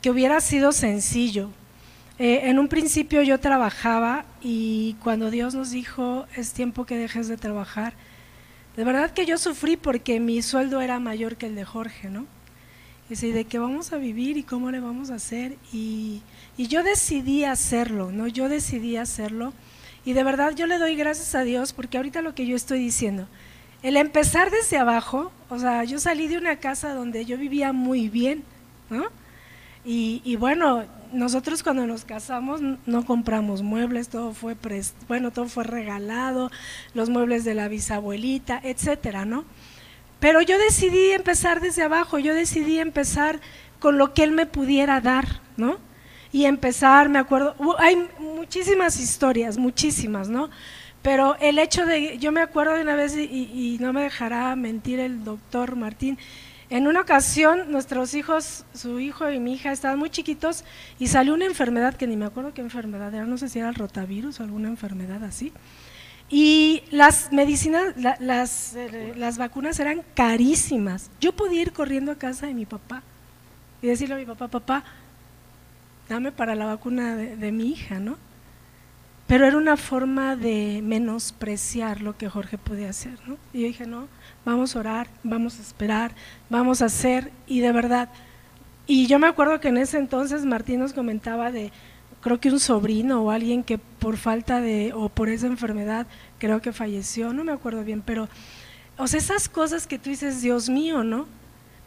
que hubiera sido sencillo. Eh, en un principio yo trabajaba y cuando Dios nos dijo, es tiempo que dejes de trabajar, de verdad que yo sufrí porque mi sueldo era mayor que el de Jorge, ¿no? Y dice, ¿de qué vamos a vivir y cómo le vamos a hacer? Y, y yo decidí hacerlo, ¿no? Yo decidí hacerlo. Y de verdad yo le doy gracias a Dios porque ahorita lo que yo estoy diciendo, el empezar desde abajo, o sea, yo salí de una casa donde yo vivía muy bien, ¿no? Y, y bueno, nosotros cuando nos casamos no compramos muebles, todo fue bueno, todo fue regalado, los muebles de la bisabuelita, etcétera, ¿no? Pero yo decidí empezar desde abajo, yo decidí empezar con lo que él me pudiera dar, ¿no? Y empezar, me acuerdo, hay muchísimas historias, muchísimas, ¿no? Pero el hecho de, yo me acuerdo de una vez, y, y no me dejará mentir el doctor Martín, en una ocasión, nuestros hijos, su hijo y mi hija estaban muy chiquitos y salió una enfermedad que ni me acuerdo qué enfermedad era, no sé si era el rotavirus o alguna enfermedad así. Y las medicinas, las, eh, las vacunas eran carísimas. Yo podía ir corriendo a casa de mi papá y decirle a mi papá, papá, dame para la vacuna de, de mi hija, ¿no? Pero era una forma de menospreciar lo que Jorge podía hacer, ¿no? Y yo dije, no, vamos a orar, vamos a esperar, vamos a hacer, y de verdad, y yo me acuerdo que en ese entonces Martín nos comentaba de, creo que un sobrino o alguien que por falta de, o por esa enfermedad, creo que falleció, no me acuerdo bien, pero, o sea, esas cosas que tú dices, Dios mío, ¿no?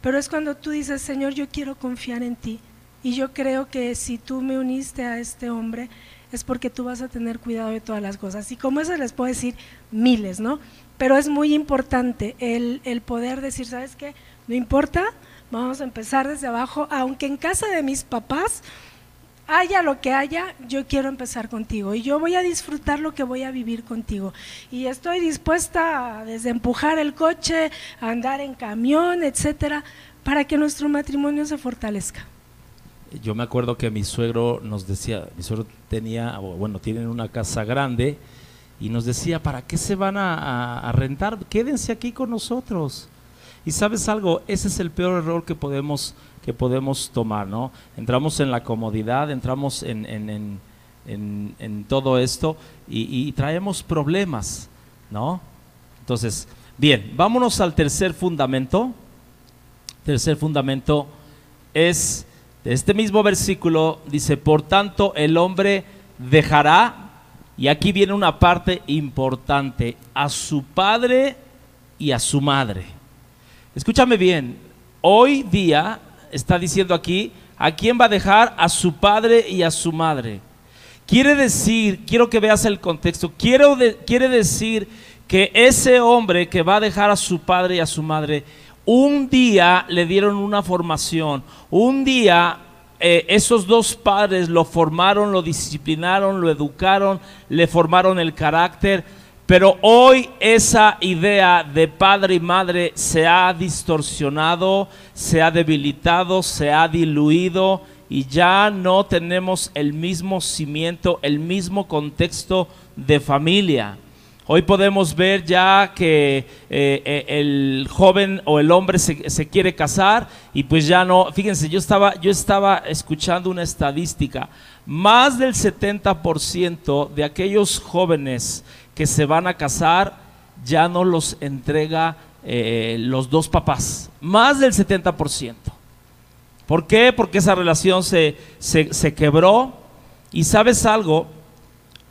Pero es cuando tú dices, Señor, yo quiero confiar en ti. Y yo creo que si tú me uniste a este hombre, es porque tú vas a tener cuidado de todas las cosas. Y como eso les puedo decir miles, ¿no? Pero es muy importante el, el poder decir, ¿sabes qué? No importa, vamos a empezar desde abajo, aunque en casa de mis papás haya lo que haya, yo quiero empezar contigo y yo voy a disfrutar lo que voy a vivir contigo. Y estoy dispuesta a desde empujar el coche, a andar en camión, etcétera, para que nuestro matrimonio se fortalezca. Yo me acuerdo que mi suegro nos decía, mi suegro tenía, bueno, tienen una casa grande y nos decía, ¿para qué se van a, rentar? Quédense aquí con nosotros. Y sabes algo, ese es el peor error que podemos, que podemos tomar, ¿no? Entramos en la comodidad, entramos en, en, en, en todo esto y, traemos problemas, ¿no? Entonces, bien, vámonos al tercer fundamento. Tercer fundamento es este mismo versículo dice, por tanto el hombre dejará, y aquí viene una parte importante, a su padre y a su madre. Escúchame bien, hoy día está diciendo aquí, ¿a quién va a dejar? A su padre y a su madre. Quiere decir, quiero que veas el contexto, quiere decir que ese hombre que va a dejar a su padre y a su madre, un día le dieron una formación, un día eh, esos dos padres lo formaron, lo disciplinaron, lo educaron, le formaron el carácter, pero hoy esa idea de padre y madre se ha distorsionado, se ha debilitado, se ha diluido y ya no tenemos el mismo cimiento, el mismo contexto de familia. Hoy podemos ver ya que eh, eh, el joven o el hombre se, quiere casar y pues ya no, fíjense, yo estaba, yo estaba escuchando una estadística, más del 70% de aquellos jóvenes que se van a casar ya no los entrega eh, los dos papás, más del 70%. ¿Por qué? Porque esa relación se, se, se quebró y sabes algo,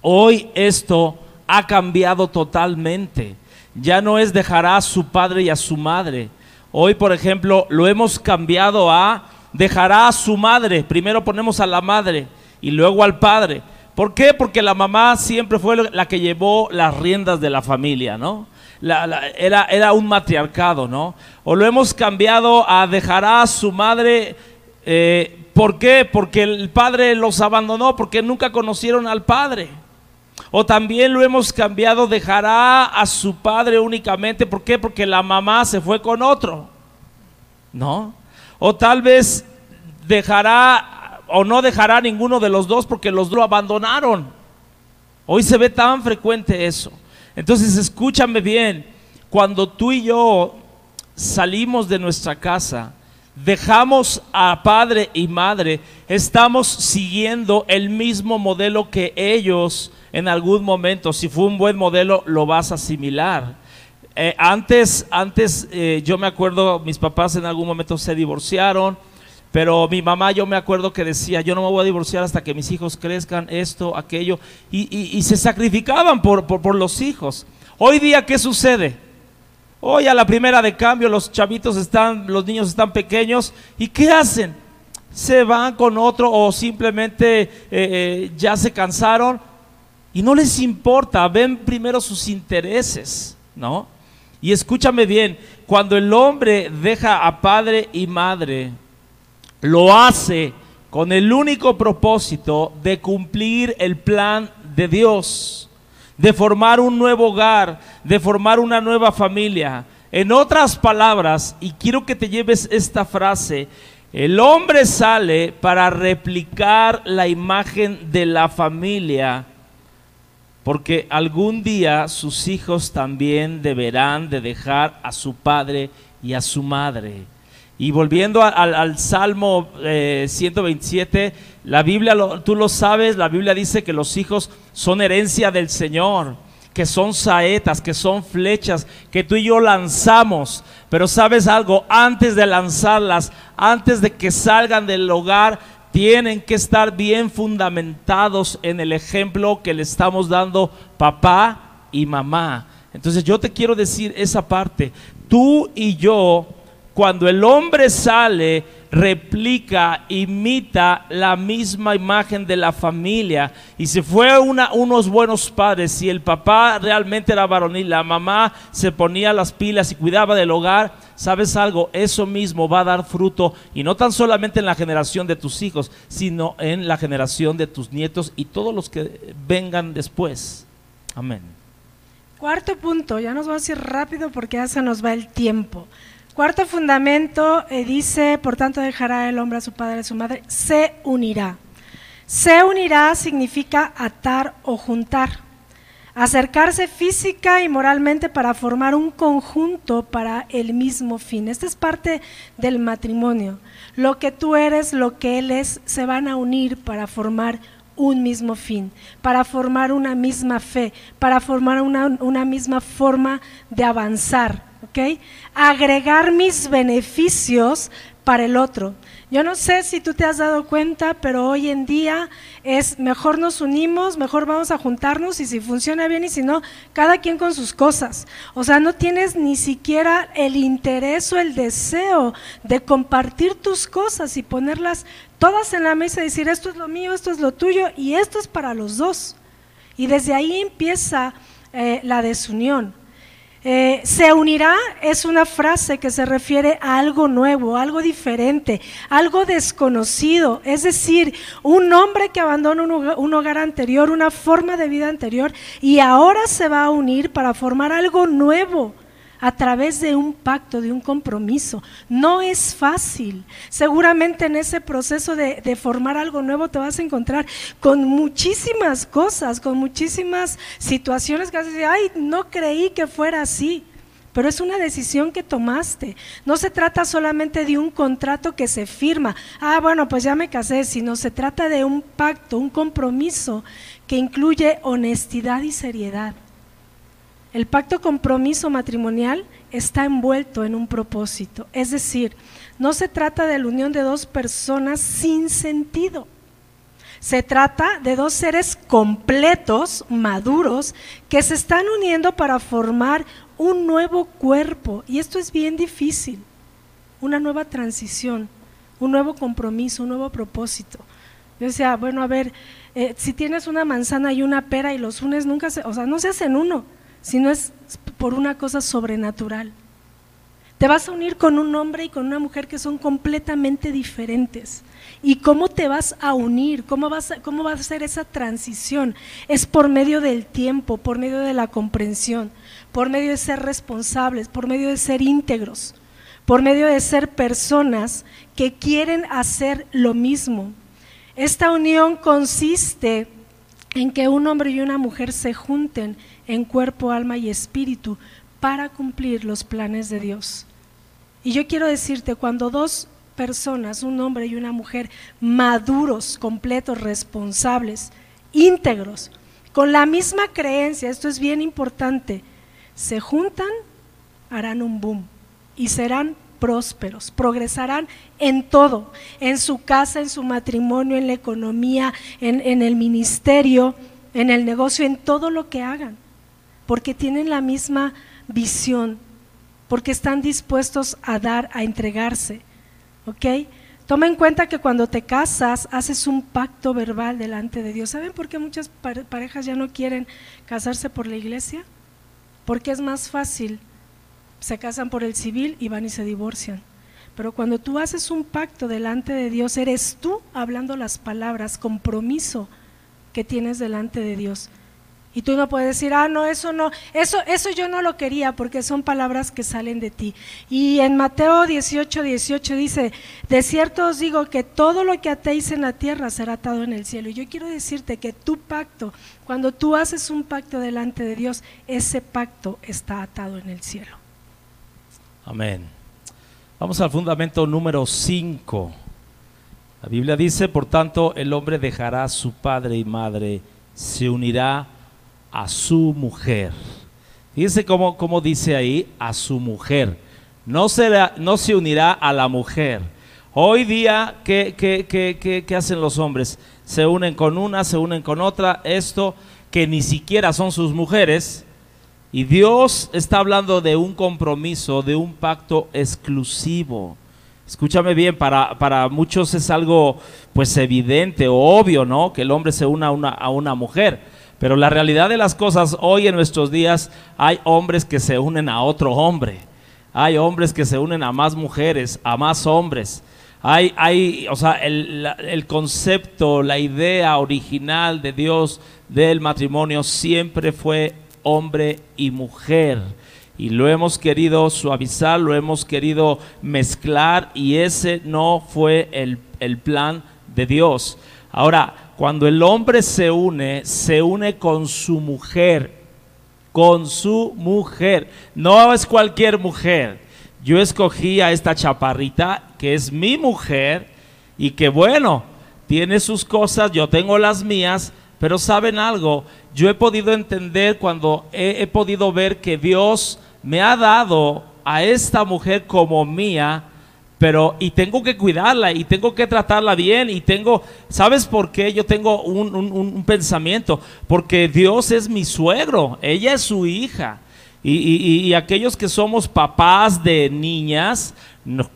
hoy esto ha cambiado totalmente. Ya no es dejará a su padre y a su madre. Hoy, por ejemplo, lo hemos cambiado a dejará a su madre. Primero ponemos a la madre y luego al padre. ¿Por qué? Porque la mamá siempre fue la que llevó las riendas de la familia, ¿no? Era, era un matriarcado, ¿no? O lo hemos cambiado a dejará a su madre. Eh, ¿Por qué? Porque el padre los abandonó, porque nunca conocieron al padre. O también lo hemos cambiado, dejará a su padre únicamente. ¿Por qué? Porque la mamá se fue con otro. ¿No? O tal vez dejará o no dejará a ninguno de los dos porque los dos lo abandonaron. Hoy se ve tan frecuente eso. Entonces escúchame bien, cuando tú y yo salimos de nuestra casa, dejamos a padre y madre, estamos siguiendo el mismo modelo que ellos en algún momento, si fue un buen modelo, lo vas a asimilar. Eh, antes, antes eh, yo me acuerdo, mis papás en algún momento se divorciaron, pero mi mamá yo me acuerdo que decía, yo no me voy a divorciar hasta que mis hijos crezcan, esto, aquello, y, se sacrificaban por, por los hijos. Hoy día, ¿qué sucede? Hoy a la primera de cambio los chavitos están, los niños están pequeños, ¿y qué hacen? Se van con otro o simplemente eh, eh, ya se cansaron y no les importa, ven primero sus intereses, ¿no? Y escúchame bien, cuando el hombre deja a padre y madre, lo hace con el único propósito de cumplir el plan de Dios, de formar un nuevo hogar, de formar una nueva familia. En otras palabras, y quiero que te lleves esta frase, el hombre sale para replicar la imagen de la familia porque algún día sus hijos también deberán de dejar a su padre y a su madre. Y volviendo al, al Salmo eh, 127, la Biblia, tú lo sabes, la Biblia dice que los hijos son herencia del Señor, que son saetas, que son flechas, que tú y yo lanzamos. Pero sabes algo, antes de lanzarlas, antes de que salgan del hogar, tienen que estar bien fundamentados en el ejemplo que le estamos dando papá y mamá. Entonces yo te quiero decir esa parte. Tú y yo, cuando el hombre sale, replica, imita la misma imagen de la familia. Y si fue unos buenos padres, si el papá realmente era varonil, la mamá se ponía las pilas y cuidaba del hogar, sabes algo, eso mismo va a dar fruto y no tan solamente en la generación de tus hijos, sino en la generación de tus nietos y todos los que vengan después. Amén. Cuarto punto, ya nos vamos a ir rápido porque ya se nos va el tiempo. Cuarto fundamento eh, dice, por tanto dejará el hombre a su padre y a su madre, se unirá. Se unirá significa atar o juntar, acercarse física y moralmente para formar un conjunto para el mismo fin. Esta es parte del matrimonio. Lo que tú eres, lo que él es, se van a unir para formar un mismo fin, para formar una misma fe, para formar una, una misma forma de avanzar, ¿ok? Agregar mis beneficios para el otro. Yo no sé si tú te has dado cuenta, pero hoy en día es mejor nos unimos, mejor vamos a juntarnos y si funciona bien y si no, cada quien con sus cosas. O sea, no tienes ni siquiera el interés o el deseo de compartir tus cosas y ponerlas todas en la mesa y decir esto es lo mío, esto es lo tuyo y esto es para los dos. Y desde ahí empieza eh, la desunión. Eh, se unirá es una frase que se refiere a algo nuevo, algo diferente, algo desconocido. Es decir, un hombre que abandona un hogar, un hogar anterior, una forma de vida anterior, y ahora se va a unir para formar algo nuevo a través de un pacto, de un compromiso. No es fácil. Seguramente en ese proceso de, formar algo nuevo te vas a encontrar con muchísimas cosas, con muchísimas situaciones que vas a decir, ay, no creí que fuera así. Pero es una decisión que tomaste. No se trata solamente de un contrato que se firma. Ah, bueno, pues ya me casé, sino se trata de un pacto, un compromiso que incluye honestidad y seriedad. El pacto compromiso matrimonial está envuelto en un propósito, es decir, no se trata de la unión de dos personas sin sentido. Se trata de dos seres completos, maduros, que se están uniendo para formar un nuevo cuerpo. Y esto es bien difícil, una nueva transición, un nuevo compromiso, un nuevo propósito. Yo decía, bueno, a ver, eh, si tienes una manzana y una pera y los unes, nunca se, o sea, no se hacen uno sino es por una cosa sobrenatural. Te vas a unir con un hombre y con una mujer que son completamente diferentes. ¿Y cómo te vas a unir? ¿Cómo, vas a, ¿Cómo va a ser esa transición? Es por medio del tiempo, por medio de la comprensión, por medio de ser responsables, por medio de ser íntegros, por medio de ser personas que quieren hacer lo mismo. Esta unión consiste en que un hombre y una mujer se junten en cuerpo, alma y espíritu para cumplir los planes de Dios. Y yo quiero decirte, cuando dos personas, un hombre y una mujer, maduros, completos, responsables, íntegros, con la misma creencia, esto es bien importante, se juntan, harán un boom y serán prósperos, progresarán en todo, en su casa, en su matrimonio, en la economía, en, en el ministerio, en el negocio, en todo lo que hagan porque tienen la misma visión, porque están dispuestos a dar, a entregarse. ¿Ok? Toma en cuenta que cuando te casas haces un pacto verbal delante de Dios. ¿Saben por qué muchas parejas ya no quieren casarse por la iglesia? Porque es más fácil. Se casan por el civil y van y se divorcian. Pero cuando tú haces un pacto delante de Dios, eres tú hablando las palabras, compromiso que tienes delante de Dios. Y tú no puedes decir, ah, no, eso no, eso, eso yo no lo quería, porque son palabras que salen de ti. Y en Mateo 18, 18 dice, de cierto os digo que todo lo que atéis en la tierra será atado en el cielo. Y yo quiero decirte que tu pacto, cuando tú haces un pacto delante de Dios, ese pacto está atado en el cielo. Amén. Vamos al fundamento número 5. La Biblia dice, por tanto, el hombre dejará a su padre y madre, se unirá a su mujer. Fíjense cómo, cómo dice ahí, a su mujer. No, será, no se unirá a la mujer. Hoy día, ¿qué, qué, qué, ¿qué hacen los hombres? Se unen con una, se unen con otra. Esto que ni siquiera son sus mujeres. Y Dios está hablando de un compromiso, de un pacto exclusivo. Escúchame bien, para, para muchos es algo pues evidente o obvio, ¿no? Que el hombre se una una, a una mujer. Pero la realidad de las cosas, hoy en nuestros días hay hombres que se unen a otro hombre. Hay hombres que se unen a más mujeres, a más hombres. Hay, hay o sea, el, concepto, la idea original de Dios del matrimonio siempre fue hombre y mujer y lo hemos querido suavizar, lo hemos querido mezclar y ese no fue el, el, plan de Dios. Ahora, cuando el hombre se une, se une con su mujer, con su mujer, no es cualquier mujer. Yo escogí a esta chaparrita que es mi mujer y que bueno, tiene sus cosas, yo tengo las mías, pero saben algo, yo he podido entender cuando he, he, podido ver que Dios me ha dado a esta mujer como mía, pero y tengo que cuidarla y tengo que tratarla bien y tengo, ¿sabes por qué? Yo tengo un, un, pensamiento, porque Dios es mi suegro, ella es su hija. Y, y, y aquellos que somos papás de niñas, no,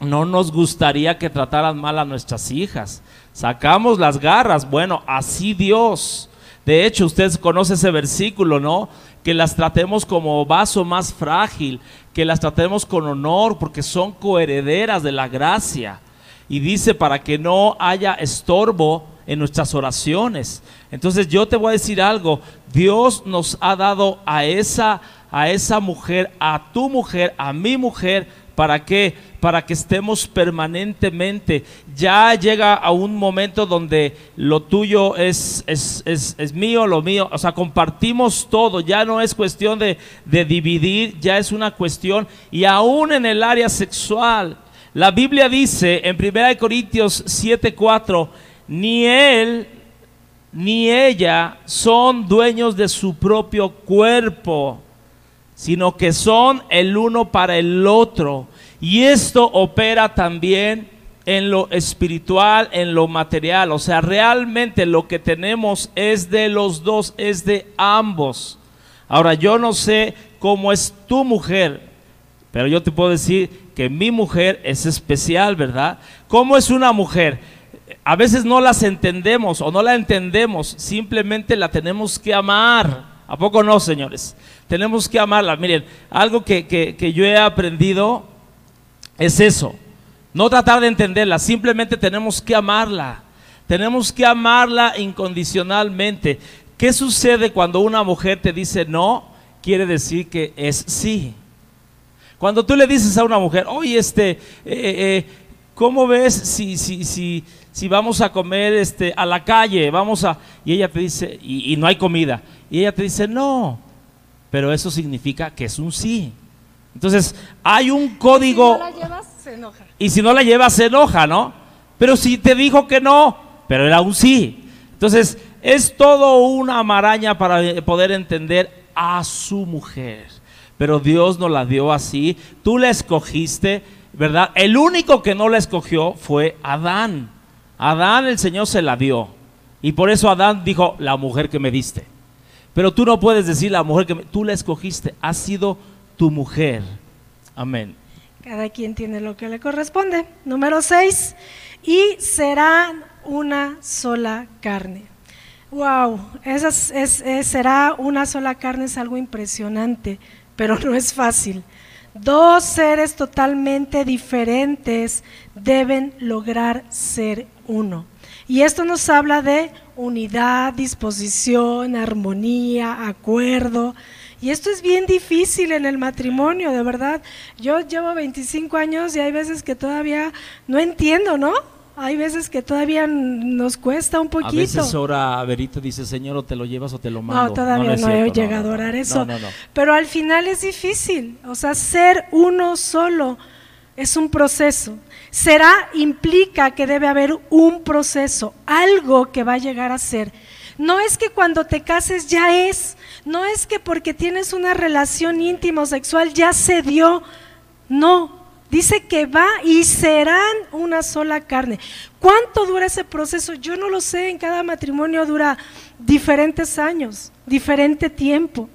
no nos gustaría que trataran mal a nuestras hijas. Sacamos las garras, bueno, así Dios. De hecho, usted conoce ese versículo, ¿no? Que las tratemos como vaso más frágil, que las tratemos con honor, porque son coherederas de la gracia. Y dice para que no haya estorbo en nuestras oraciones. Entonces yo te voy a decir algo, Dios nos ha dado a esa a esa mujer, a tu mujer, a mi mujer, ¿para qué? Para que estemos permanentemente. Ya llega a un momento donde lo tuyo es, es, es, es mío, lo mío, o sea, compartimos todo, ya no es cuestión de, de dividir, ya es una cuestión, y aún en el área sexual, la Biblia dice en 1 Corintios 7:4, ni él ni ella son dueños de su propio cuerpo, sino que son el uno para el otro. Y esto opera también en lo espiritual, en lo material. O sea, realmente lo que tenemos es de los dos, es de ambos. Ahora, yo no sé cómo es tu mujer, pero yo te puedo decir que mi mujer es especial, ¿verdad? ¿Cómo es una mujer? A veces no las entendemos o no la entendemos, simplemente la tenemos que amar. ¿A poco no, señores? Tenemos que amarla. Miren, algo que, que, que yo he aprendido es eso. No tratar de entenderla, simplemente tenemos que amarla. Tenemos que amarla incondicionalmente. ¿Qué sucede cuando una mujer te dice no? Quiere decir que es sí. Cuando tú le dices a una mujer, oye, este, eh, eh, ¿cómo ves si, si, si, si vamos a comer este, a la calle? Vamos a. Y ella te dice, y no hay comida. Y ella te dice, no. Pero eso significa que es un sí. Entonces, hay un código. Si no la llevas, se enoja. Y si no la llevas, se enoja, ¿no? Pero si te dijo que no, pero era un sí. Entonces, es todo una maraña para poder entender a su mujer. Pero Dios no la dio así. Tú la escogiste, ¿verdad? El único que no la escogió fue Adán. Adán el Señor se la dio. Y por eso Adán dijo, la mujer que me diste. Pero tú no puedes decir la mujer que me, tú la escogiste, ha sido tu mujer. Amén. Cada quien tiene lo que le corresponde. Número 6. Y serán una sola carne. Wow, esa es, es, es, será una sola carne es algo impresionante, pero no es fácil. Dos seres totalmente diferentes deben lograr ser uno. Y esto nos habla de unidad, disposición, armonía, acuerdo. Y esto es bien difícil en el matrimonio, de verdad. Yo llevo 25 años y hay veces que todavía no entiendo, ¿no? Hay veces que todavía nos cuesta un poquito. A veces ora Verito dice, Señor, o te lo llevas o te lo mando. No, todavía no, no, no he llegado a orar eso. Pero al final es difícil. O sea, ser uno solo es un proceso. Será implica que debe haber un proceso, algo que va a llegar a ser. No es que cuando te cases ya es, no es que porque tienes una relación íntima o sexual ya se dio, no, dice que va y serán una sola carne. ¿Cuánto dura ese proceso? Yo no lo sé, en cada matrimonio dura diferentes años, diferente tiempo.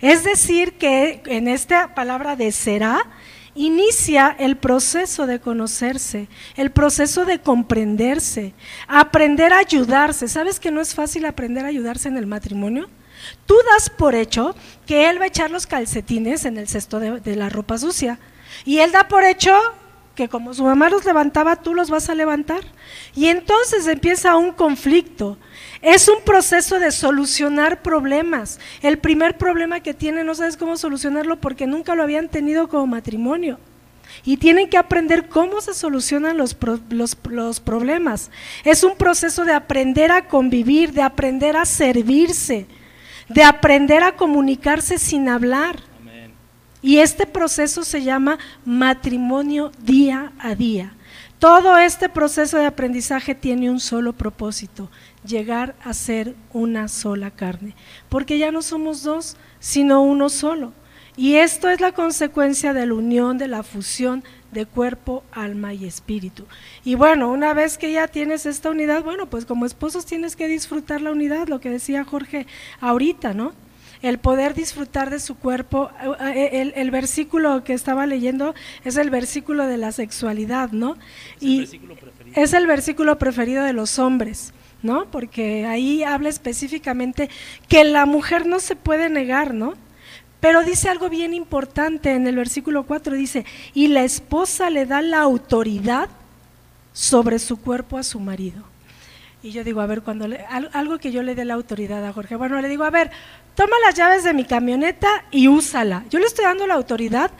Es decir, que en esta palabra de será, inicia el proceso de conocerse, el proceso de comprenderse, aprender a ayudarse. ¿Sabes que no es fácil aprender a ayudarse en el matrimonio? Tú das por hecho que él va a echar los calcetines en el cesto de, la ropa sucia. Y él da por hecho que como su mamá los levantaba, tú los vas a levantar. Y entonces empieza un conflicto. Es un proceso de solucionar problemas. El primer problema que tiene no sabes cómo solucionarlo porque nunca lo habían tenido como matrimonio. Y tienen que aprender cómo se solucionan los, los problemas. Es un proceso de aprender a convivir, de aprender a servirse, de aprender a comunicarse sin hablar. Y este proceso se llama matrimonio día a día. Todo este proceso de aprendizaje tiene un solo propósito, llegar a ser una sola carne, porque ya no somos dos, sino uno solo. Y esto es la consecuencia de la unión, de la fusión de cuerpo, alma y espíritu. Y bueno, una vez que ya tienes esta unidad, bueno, pues como esposos tienes que disfrutar la unidad, lo que decía Jorge ahorita, ¿no? el poder disfrutar de su cuerpo. Eh, eh, el, versículo que estaba leyendo es el versículo de la sexualidad, ¿no? y es el versículo preferido de los hombres. ¿No? Porque ahí habla específicamente que la mujer no se puede negar, ¿no? Pero dice algo bien importante en el versículo 4, dice, y la esposa le da la autoridad sobre su cuerpo a su marido. Y yo digo, a ver, cuando le, algo que yo le dé la autoridad a Jorge, bueno, le digo, a ver, toma las llaves de mi camioneta y úsala. Yo le estoy dando la autoridad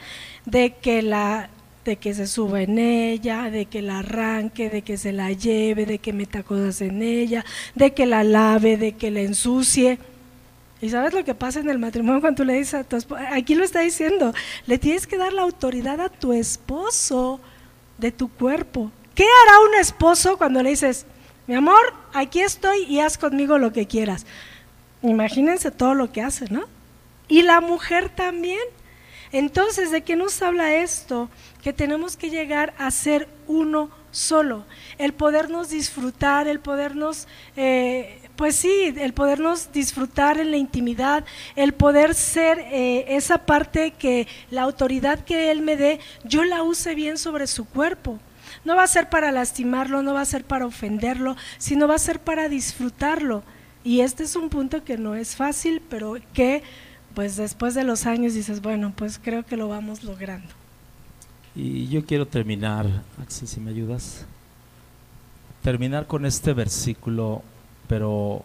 de que la de que se suba en ella, de que la arranque, de que se la lleve, de que meta cosas en ella, de que la lave, de que la ensucie. ¿Y sabes lo que pasa en el matrimonio cuando tú le dices a tu esposo? Aquí lo está diciendo, le tienes que dar la autoridad a tu esposo de tu cuerpo. ¿Qué hará un esposo cuando le dices, mi amor, aquí estoy y haz conmigo lo que quieras? Imagínense todo lo que hace, ¿no? Y la mujer también. Entonces, ¿de qué nos habla esto? Que tenemos que llegar a ser uno solo, el podernos disfrutar, el podernos, eh, pues sí, el podernos disfrutar en la intimidad, el poder ser eh, esa parte que la autoridad que Él me dé, yo la use bien sobre su cuerpo. No va a ser para lastimarlo, no va a ser para ofenderlo, sino va a ser para disfrutarlo. Y este es un punto que no es fácil, pero que pues después de los años dices, bueno, pues creo que lo vamos logrando. Y yo quiero terminar, Axel, si me ayudas, terminar con este versículo, pero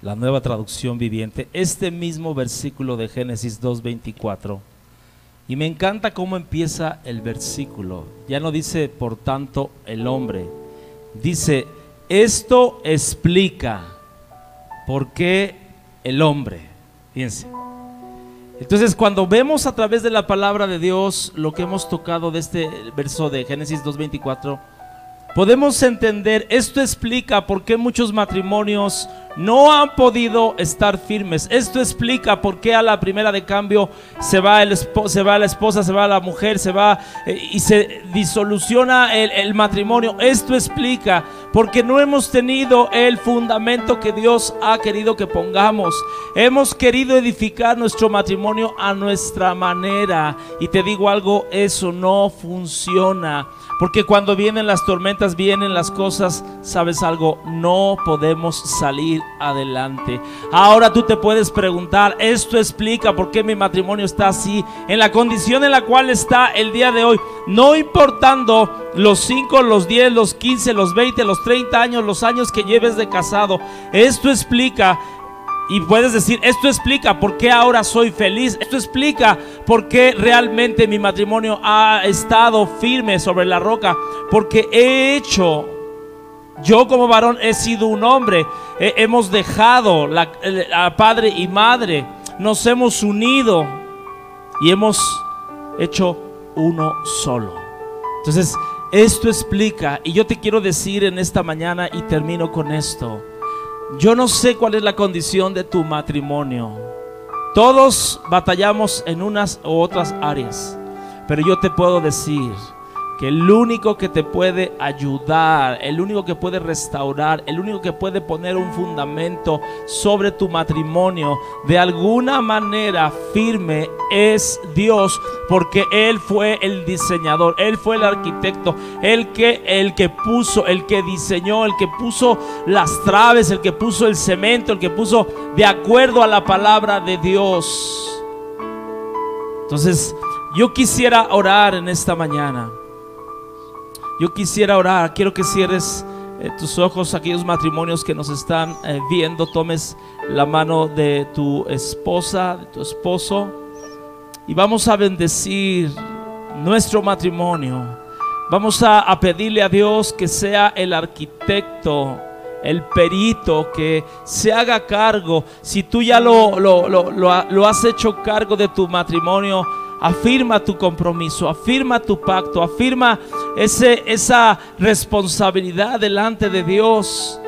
la nueva traducción viviente, este mismo versículo de Génesis 2.24. Y me encanta cómo empieza el versículo. Ya no dice, por tanto, el hombre. Dice, esto explica por qué el hombre. Fíjense. Entonces, cuando vemos a través de la palabra de Dios lo que hemos tocado de este verso de Génesis 2.24, podemos entender, esto explica por qué muchos matrimonios no han podido estar firmes. Esto explica por qué a la primera de cambio se va, el se va la esposa, se va la mujer, se va eh, y se disoluciona el, el matrimonio. Esto explica porque no hemos tenido el fundamento que Dios ha querido que pongamos. Hemos querido edificar nuestro matrimonio a nuestra manera. Y te digo algo, eso no funciona. Porque cuando vienen las tormentas, vienen las cosas, sabes algo, no podemos salir adelante. Ahora tú te puedes preguntar, esto explica por qué mi matrimonio está así, en la condición en la cual está el día de hoy, no importando los 5, los 10, los 15, los 20, los 30 años, los años que lleves de casado. Esto explica y puedes decir, esto explica por qué ahora soy feliz. Esto explica por qué realmente mi matrimonio ha estado firme sobre la roca. Porque he hecho, yo como varón he sido un hombre. hemos dejado a padre y madre. Nos hemos unido y hemos hecho uno solo. Entonces, esto explica, y yo te quiero decir en esta mañana y termino con esto. Yo no sé cuál es la condición de tu matrimonio. Todos batallamos en unas u otras áreas, pero yo te puedo decir que el único que te puede ayudar, el único que puede restaurar, el único que puede poner un fundamento sobre tu matrimonio de alguna manera firme es Dios, porque Él fue el diseñador, Él fue el arquitecto, el que, el que puso, el que diseñó, el que puso las traves, el que puso el cemento, el que puso de acuerdo a la palabra de Dios. Entonces, yo quisiera orar en esta mañana. Yo quisiera orar, quiero que cierres eh, tus ojos, aquellos matrimonios que nos están eh, viendo, tomes la mano de tu esposa, de tu esposo, y vamos a bendecir nuestro matrimonio. Vamos a, pedirle a Dios que sea el arquitecto, el perito, que se haga cargo. Si tú ya lo, lo, lo has hecho cargo de tu matrimonio, afirma tu compromiso, afirma tu pacto, afirma ese, esa responsabilidad delante de Dios.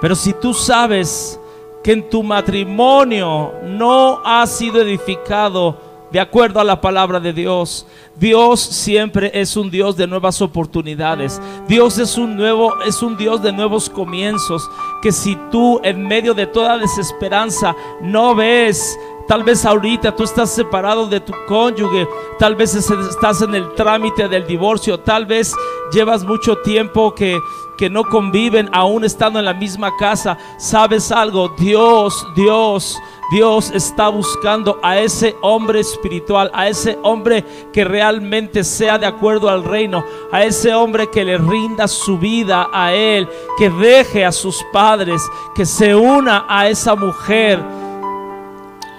Pero si tú sabes que en tu matrimonio no ha sido edificado de acuerdo a la palabra de Dios, Dios siempre es un Dios de nuevas oportunidades. Dios es un nuevo es un Dios de nuevos comienzos, que si tú en medio de toda desesperanza no ves Tal vez ahorita tú estás separado de tu cónyuge, tal vez estás en el trámite del divorcio, tal vez llevas mucho tiempo que, que no conviven aún estando en la misma casa. ¿Sabes algo? Dios, Dios, Dios está buscando a ese hombre espiritual, a ese hombre que realmente sea de acuerdo al reino, a ese hombre que le rinda su vida a Él, que deje a sus padres, que se una a esa mujer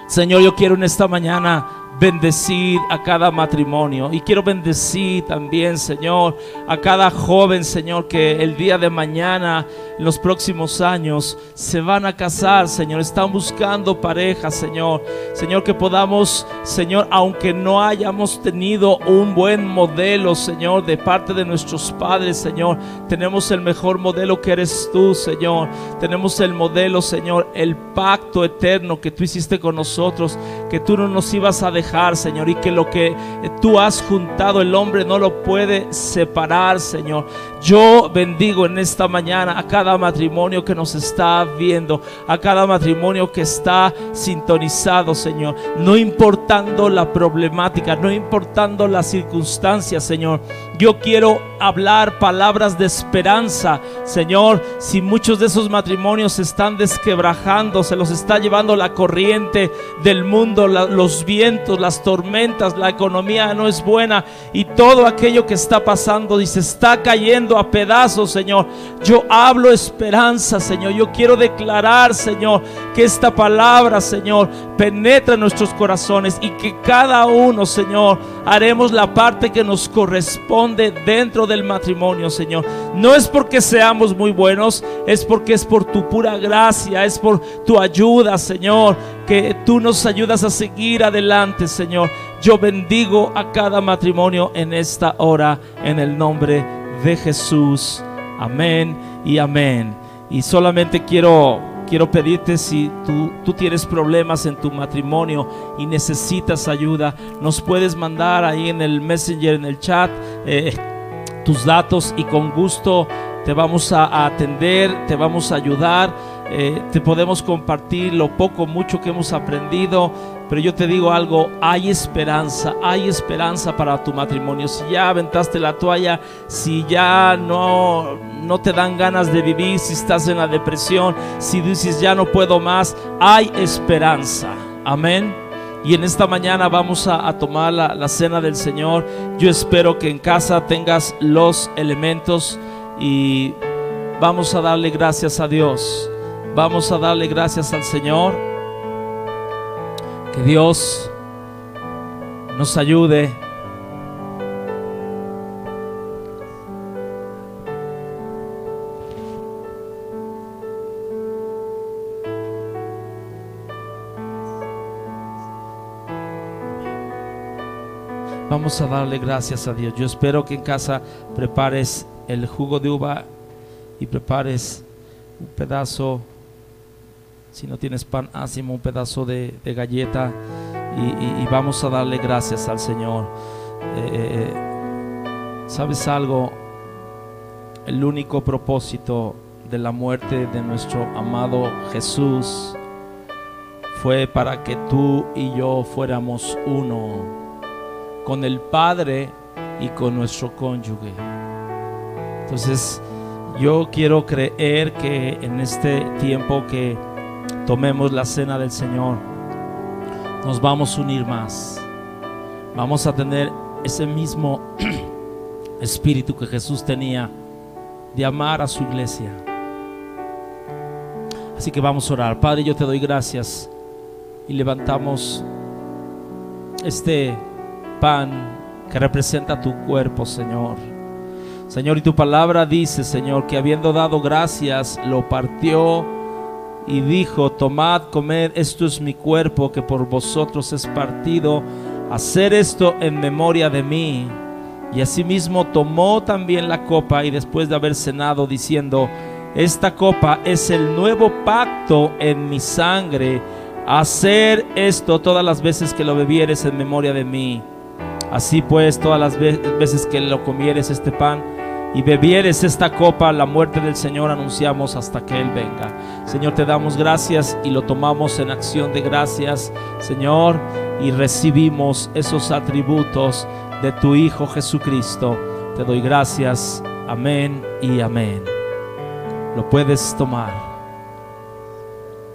Señor, yo quiero en esta mañana bendecir a cada matrimonio. Y quiero bendecir también, Señor, a cada joven, Señor, que el día de mañana, en los próximos años, se van a casar, Señor. Están buscando pareja, Señor. Señor, que podamos, Señor, aunque no hayamos tenido un buen modelo, Señor, de parte de nuestros padres, Señor, tenemos el mejor modelo que eres tú, Señor. Tenemos el modelo, Señor, el pacto eterno que tú hiciste con nosotros, que tú no nos ibas a dejar Señor, y que lo que tú has juntado el hombre no lo puede separar, Señor. Yo bendigo en esta mañana a cada matrimonio que nos está viendo, a cada matrimonio que está sintonizado, Señor. No importando la problemática, no importando las circunstancias, Señor. Yo quiero hablar palabras de esperanza, Señor. Si muchos de esos matrimonios se están desquebrajando, se los está llevando la corriente del mundo, los vientos, las tormentas, la economía no es buena y todo aquello que está pasando se está cayendo a pedazos, Señor. Yo hablo esperanza, Señor. Yo quiero declarar, Señor, que esta palabra, Señor, penetra en nuestros corazones y que cada uno, Señor, haremos la parte que nos corresponde dentro del matrimonio, Señor. No es porque seamos muy buenos, es porque es por tu pura gracia, es por tu ayuda, Señor, que tú nos ayudas a seguir adelante, Señor. Yo bendigo a cada matrimonio en esta hora en el nombre de Jesús. Amén y amén. Y solamente quiero quiero pedirte si tú, tú, tienes problemas en tu matrimonio y necesitas ayuda, nos puedes mandar ahí en el messenger, en el chat, eh, tus datos y con gusto te vamos a atender, te vamos a ayudar. Eh, te podemos compartir lo poco, mucho que hemos aprendido, pero yo te digo algo, hay esperanza, hay esperanza para tu matrimonio. Si ya aventaste la toalla, si ya no, no te dan ganas de vivir, si estás en la depresión, si dices ya no puedo más, hay esperanza. Amén. Y en esta mañana vamos a, tomar la, la cena del Señor. Yo espero que en casa tengas los elementos y vamos a darle gracias a Dios. Vamos a darle gracias al Señor. Que Dios nos ayude Vamos a darle gracias a Dios. Yo espero que en casa prepares el jugo de uva y prepares un pedazo, si no tienes pan ácimo, un pedazo de, galleta y vamos a darle gracias al Señor. Eh, eh, eh, ¿Sabes algo? El único propósito de la muerte de nuestro amado Jesús fue para que tú y yo fuéramos uno con el Padre y con nuestro cónyuge. Entonces, yo quiero creer que en este tiempo que tomemos la cena del Señor, nos vamos a unir más. Vamos a tener ese mismo espíritu que Jesús tenía de amar a su iglesia. Así que vamos a orar. Padre, yo te doy gracias y levantamos este pan que representa tu cuerpo, Señor. Señor, y tu palabra dice, Señor, que habiendo dado gracias, lo partió y dijo, tomad, comed, esto es mi cuerpo que por vosotros es partido, hacer esto en memoria de mí. Y asimismo tomó también la copa y después de haber cenado, diciendo, esta copa es el nuevo pacto en mi sangre. Hacer esto todas las veces que lo bebieres en memoria de mí. Así pues, todas las ve- veces que lo comieres este pan y bebieres esta copa, la muerte del Señor anunciamos hasta que Él venga. Señor, te damos gracias y lo tomamos en acción de gracias, Señor, y recibimos esos atributos de tu Hijo Jesucristo. Te doy gracias. Amén y amén. Lo puedes tomar.